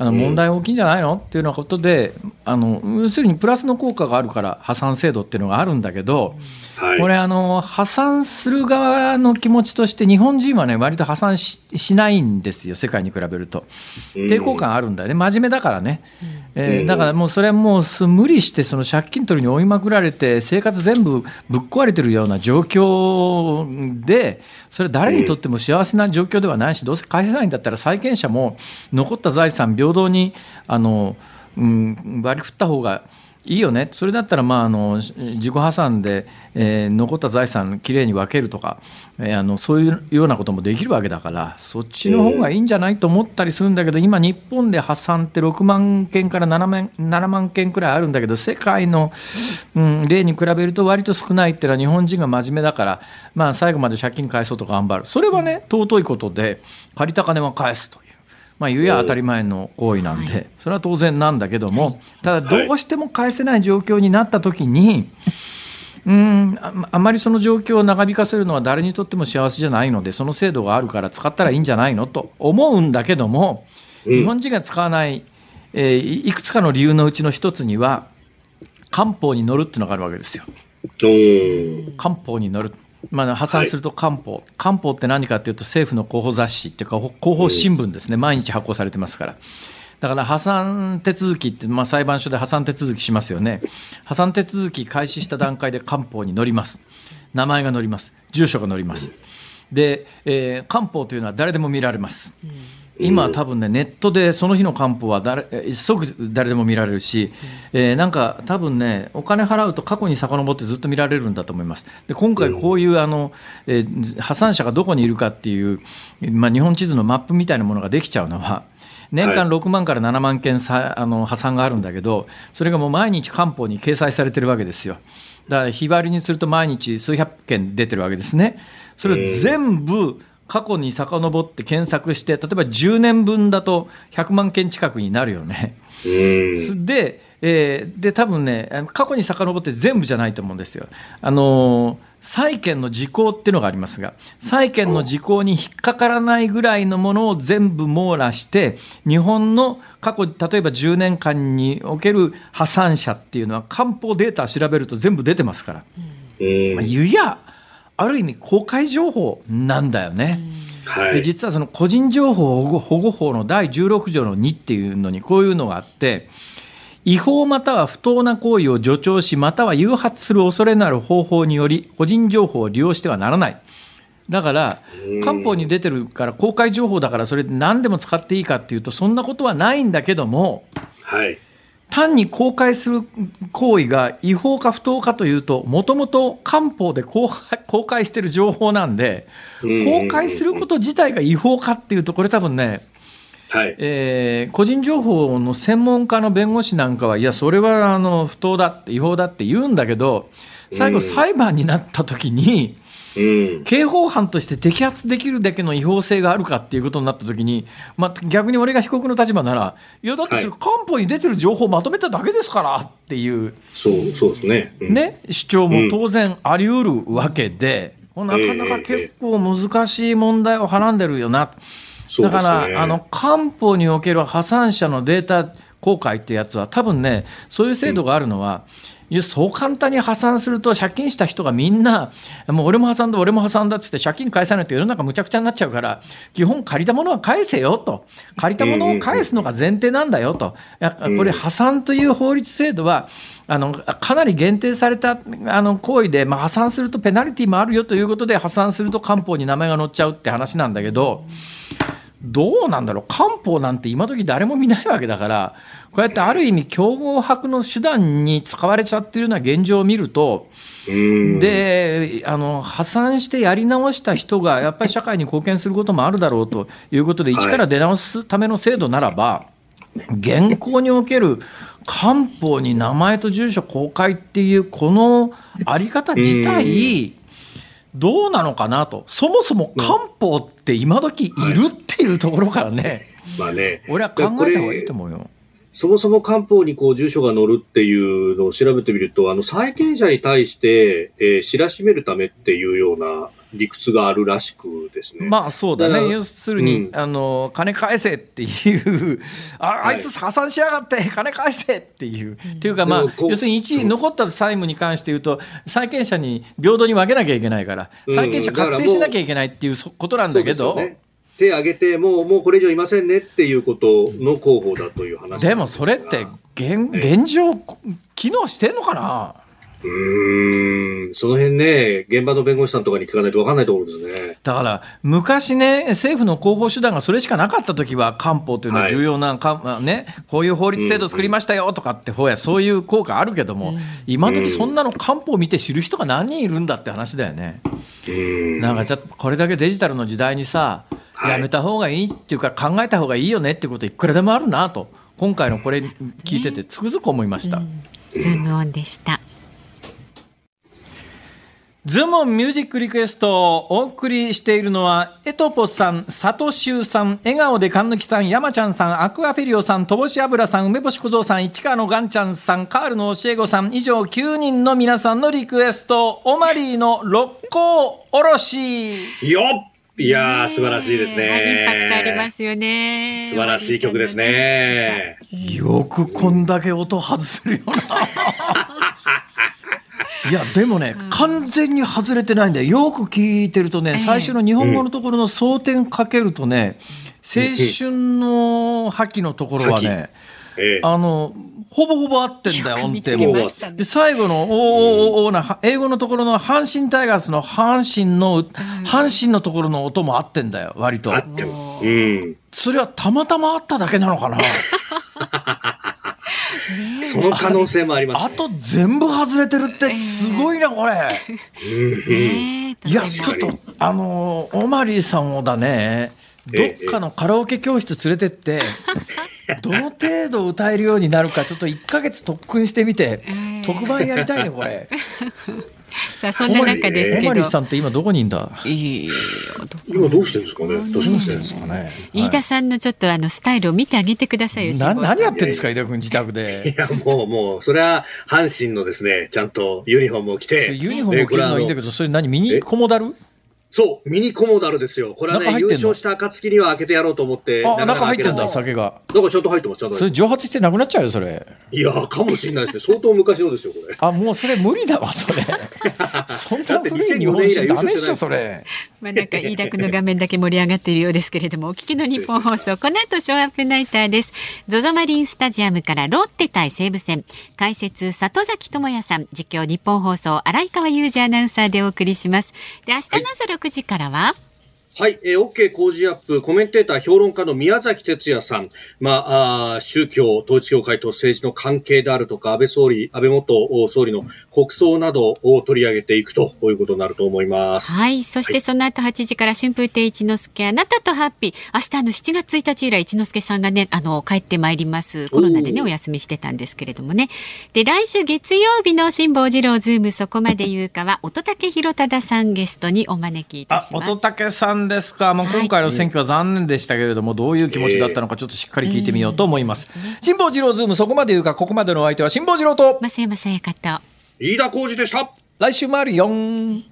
あの問題大きいんじゃないの？っていうようなことであの要するにプラスの効果があるから破産制度っていうのがあるんだけど、はい、これあの破産する側の気持ちとして日本人はね割と破産しないんですよ世界に比べると。抵抗感あるんだよね。真面目だからね、えー、だからもうそれはもう無理してその借金取りに追いまくられて生活全部ぶっ壊れてるような状況でそれ誰にとっても幸せな状況ではないしどうせ返せないんだったら債権者も残った財産平等にあの、うん、割り振った方がいいよね。それだったらまああの自己破産で、えー、残った財産きれいに分けるとか、えー、あのそういうようなこともできるわけだからそっちの方がいいんじゃないと思ったりするんだけど今日本で破産って6万件から7万 ,7 万件くらいあるんだけど世界の、うん、例に比べると割と少ないっていうのは日本人が真面目だから、まあ、最後まで借金返そうと頑張る。それはね尊いことで借りた金は返すという。まあ、言えば当たり前の行為なんで、それは当然なんだけども、ただ、どうしても返せない状況になった時に、うんあまりその状況を長引かせるのは誰にとっても幸せじゃないので、その制度があるから使ったらいいんじゃないのと思うんだけども、日本人が使わない、えー、いくつかの理由のうちの一つには、官報に乗るっていうのがあるわけですよ。官報に乗る。まあ、破産すると官報、はい、官報って何かっていうと政府の広報雑誌っていうか広報新聞ですね、毎日発行されてますから。だから破産手続きって、まあ、裁判所で破産手続きしますよね。破産手続き開始した段階で官報に載ります。名前が載ります。住所が載ります。で、えー、官報というのは誰でも見られます。うん今多分ねネットでその日の官報は誰即誰でも見られるし、えー、なんか多分ねお金払うと過去に遡ってずっと見られるんだと思います。で今回こういうあの、えー、破産者がどこにいるかっていう、まあ、日本地図のマップみたいなものができちゃうのは年間6万から7万件さあの破産があるんだけどそれがもう毎日官報に掲載されてるわけですよ。だから日割りにすると毎日数百件出てるわけですね。それを全部過去に遡って検索して例えば10年分だと100万件近くになるよね。で,、えー、で多分ね過去に遡って全部じゃないと思うんですよ。あの債権の時効っていうのがありますが債権の時効に引っかからないぐらいのものを全部網羅して日本の過去例えば10年間における破産者っていうのは官報データ調べると全部出てますから。まあ、ゆやある意味公開情報なんだよね。はい、で実はその個人情報保護法の第16条の2っていうのにこういうのがあって違法または不当な行為を助長しまたは誘発する恐れのある方法により個人情報を利用してはならない。だから官報に出てるから公開情報だからそれで何でも使っていいかっていうとそんなことはないんだけども、はい、単に公開する行為が違法か不当かというともともと官報で公開している情報なんで公開すること自体が違法かっていうとこれ多分ねはい、えー、個人情報の専門家の弁護士なんかはいやそれはあの不当だって違法だって言うんだけど最後裁判になった時に、うん、刑法犯として摘発できるだけの違法性があるかっていうことになったときに、まあ、逆に俺が被告の立場なら、いや、だってそれ、官報に出てる情報をまとめただけですからっていう、そうそうですね,、ね主張も当然あり得るわけで、うん、なかなか結構難しい問題をはらんでるよな。だから、ね、あの官報における破産者のデータ公開ってやつは多分ねそういう制度があるのは、いやそう簡単に破産すると借金した人がみんなもう俺も破産だ俺も破産だっつって借金返さないと世の中むちゃくちゃになっちゃうから基本借りたものは返せよと。借りたものを返すのが前提なんだよと。これ破産という法律制度はあのかなり限定されたあの行為で、まあ、破産するとペナルティーもあるよということで破産すると官報に名前が載っちゃうって話なんだけどどうなんだろう。官報なんて今時誰も見ないわけだからこうやってある意味競合博の手段に使われちゃってるような現状を見るとであの破産してやり直した人がやっぱり社会に貢献することもあるだろうということで、一から出直すための制度ならば、現行における官報に名前と住所公開っていうこのあり方自体、どうなのかなと、そもそも官報って今時いるっていうところからね、まあね。俺は考えた方がいいと思うよ。そもそも官報にこう住所が載るっていうのを調べてみると、あの債権者に対して、えー、知らしめるためっていうような理屈があるらしくですね。まあそうだね。要するに、うん、あの金返せっていうあ、あいつ破産しやがって金返せっていう。っていうかまあ要するに一時残った債務に関して言うと債権者に平等に分けなきゃいけないから債権者確定しなきゃいけないっていうことなんだけど。うん手挙げて、もう、もうこれ以上いませんねっていうことの候補だという話でもそれって現、現状、機能してんのかな？うん、その辺ね、現場の弁護士さんとかに聞かないと分かんないと思うんですね。だから、昔ね、政府の広報手段がそれしかなかったときは、官報というのは重要な、はい、ね、こういう法律制度作りましたよとかって、ほ、うや、そういう効果あるけども、うん、今時そんなの官報を見て知る人が何人いるんだって話だよね。うん、なんか、じゃこれだけデジタルの時代にさ、やめた方がいいっていうか考えた方がいいよねっていうこといくらでもあるなと今回のこれ聞いててつくづく思いました。ねうん、ズームオンでした。ズームオンミュージックリクエストをお送りしているのは、エトポさん、サトシュウさん、笑顔でかんぬきさん、山ちゃんさん、アクアフェリオさん、とぼし油さん、梅干し小僧さん、市川のガンちゃんさん、カールの教え子さん、以上9人の皆さんのリクエスト、オマリーの六甲おろし。よっいやー、素晴らしいですね。インパクトありますよね。素晴らしい曲ですね。よくこんだけ音外せるよな。いやでもね、うん、完全に外れてないんだよよく聞いてるとね、最初の日本語のところの争点かけるとね、青春の破棄のところはね、あのほぼほぼ合ってんだよ、音程も。で、最後の、おおおな、英語のところの阪神タイガースの阪神の、阪神のところの音も合ってんだよ、割と。合ってる。うん。それはたまたまあっただけなのかな。[laughs] その可能性もあります、ね、あと全部外れてるってすごいな、これ。いや、ちょっと、あの、オマリーさんをだね、どっかのカラオケ教室連れてって、[laughs] どの程度歌えるようになるかちょっと1か月特訓してみて、特番やりたいねこれ。さあそんな中ですけど。マさんって今どこにいんだ？いい今どうしてるんですかね？どうしてるんですかね。飯田さんのちょっとあのスタイルを見てあげてくださいよ。な何やってんですか飯田君自宅で？いやもうもうそれは阪神のですねちゃんとユニフォームを着て。ユニフォームを着るのはいいんだけどそれ何ミニコモダル？そう、ミニコモダルですよ。これはね、優勝した暁には開けてやろうと思って。あ、中入ってんだ、酒が。なんかちゃんと入ってます、ちゃんと。それ蒸発してなくなっちゃうよ、それ。いや、かもしれないですね。相当昔のですよ、これ。あ、もうそれ無理だわ、それ。[laughs] そんな古い日本酒ダメっしょ、それ。まあなんか、飯田君の画面だけ盛り上がっているようですけれども、お聞きの日本放送、この後、ショーアップナイターです。ゾゾマリンスタジアムからロッテ対西武戦。解説、里崎智也さん、実況、日本放送、荒川裕二アナウンサーでお送りします。で、明日の朝6時からは、はいはい、えー、OK 工事アップ、コメンテーター、評論家の宮崎哲也さん、まあ、あ宗教、統一教会と政治の関係であるとか、安倍総理、安倍元総理の国葬などを取り上げていくということになると思います。はい、そしてその後8時から春風亭一之輔、あなたとハッピー、明日あの7月1日以来、一之輔さんがね、あの、帰ってまいります。コロナでね、お休みしてたんですけれどもね。で、来週月曜日の辛坊治郎ズーム、そこまで言うかは、乙武弘忠さんゲストにお招きいたします。乙武さんですか。もう今回の選挙は残念でしたけれども、どういう気持ちだったのか、ちょっとしっかり聞いてみようと思います。辛坊治郎ズーム、そこまで言うか、ここまでのお相手は辛坊治郎と。増山さやかと。飯田浩二でした。来週もあるよん。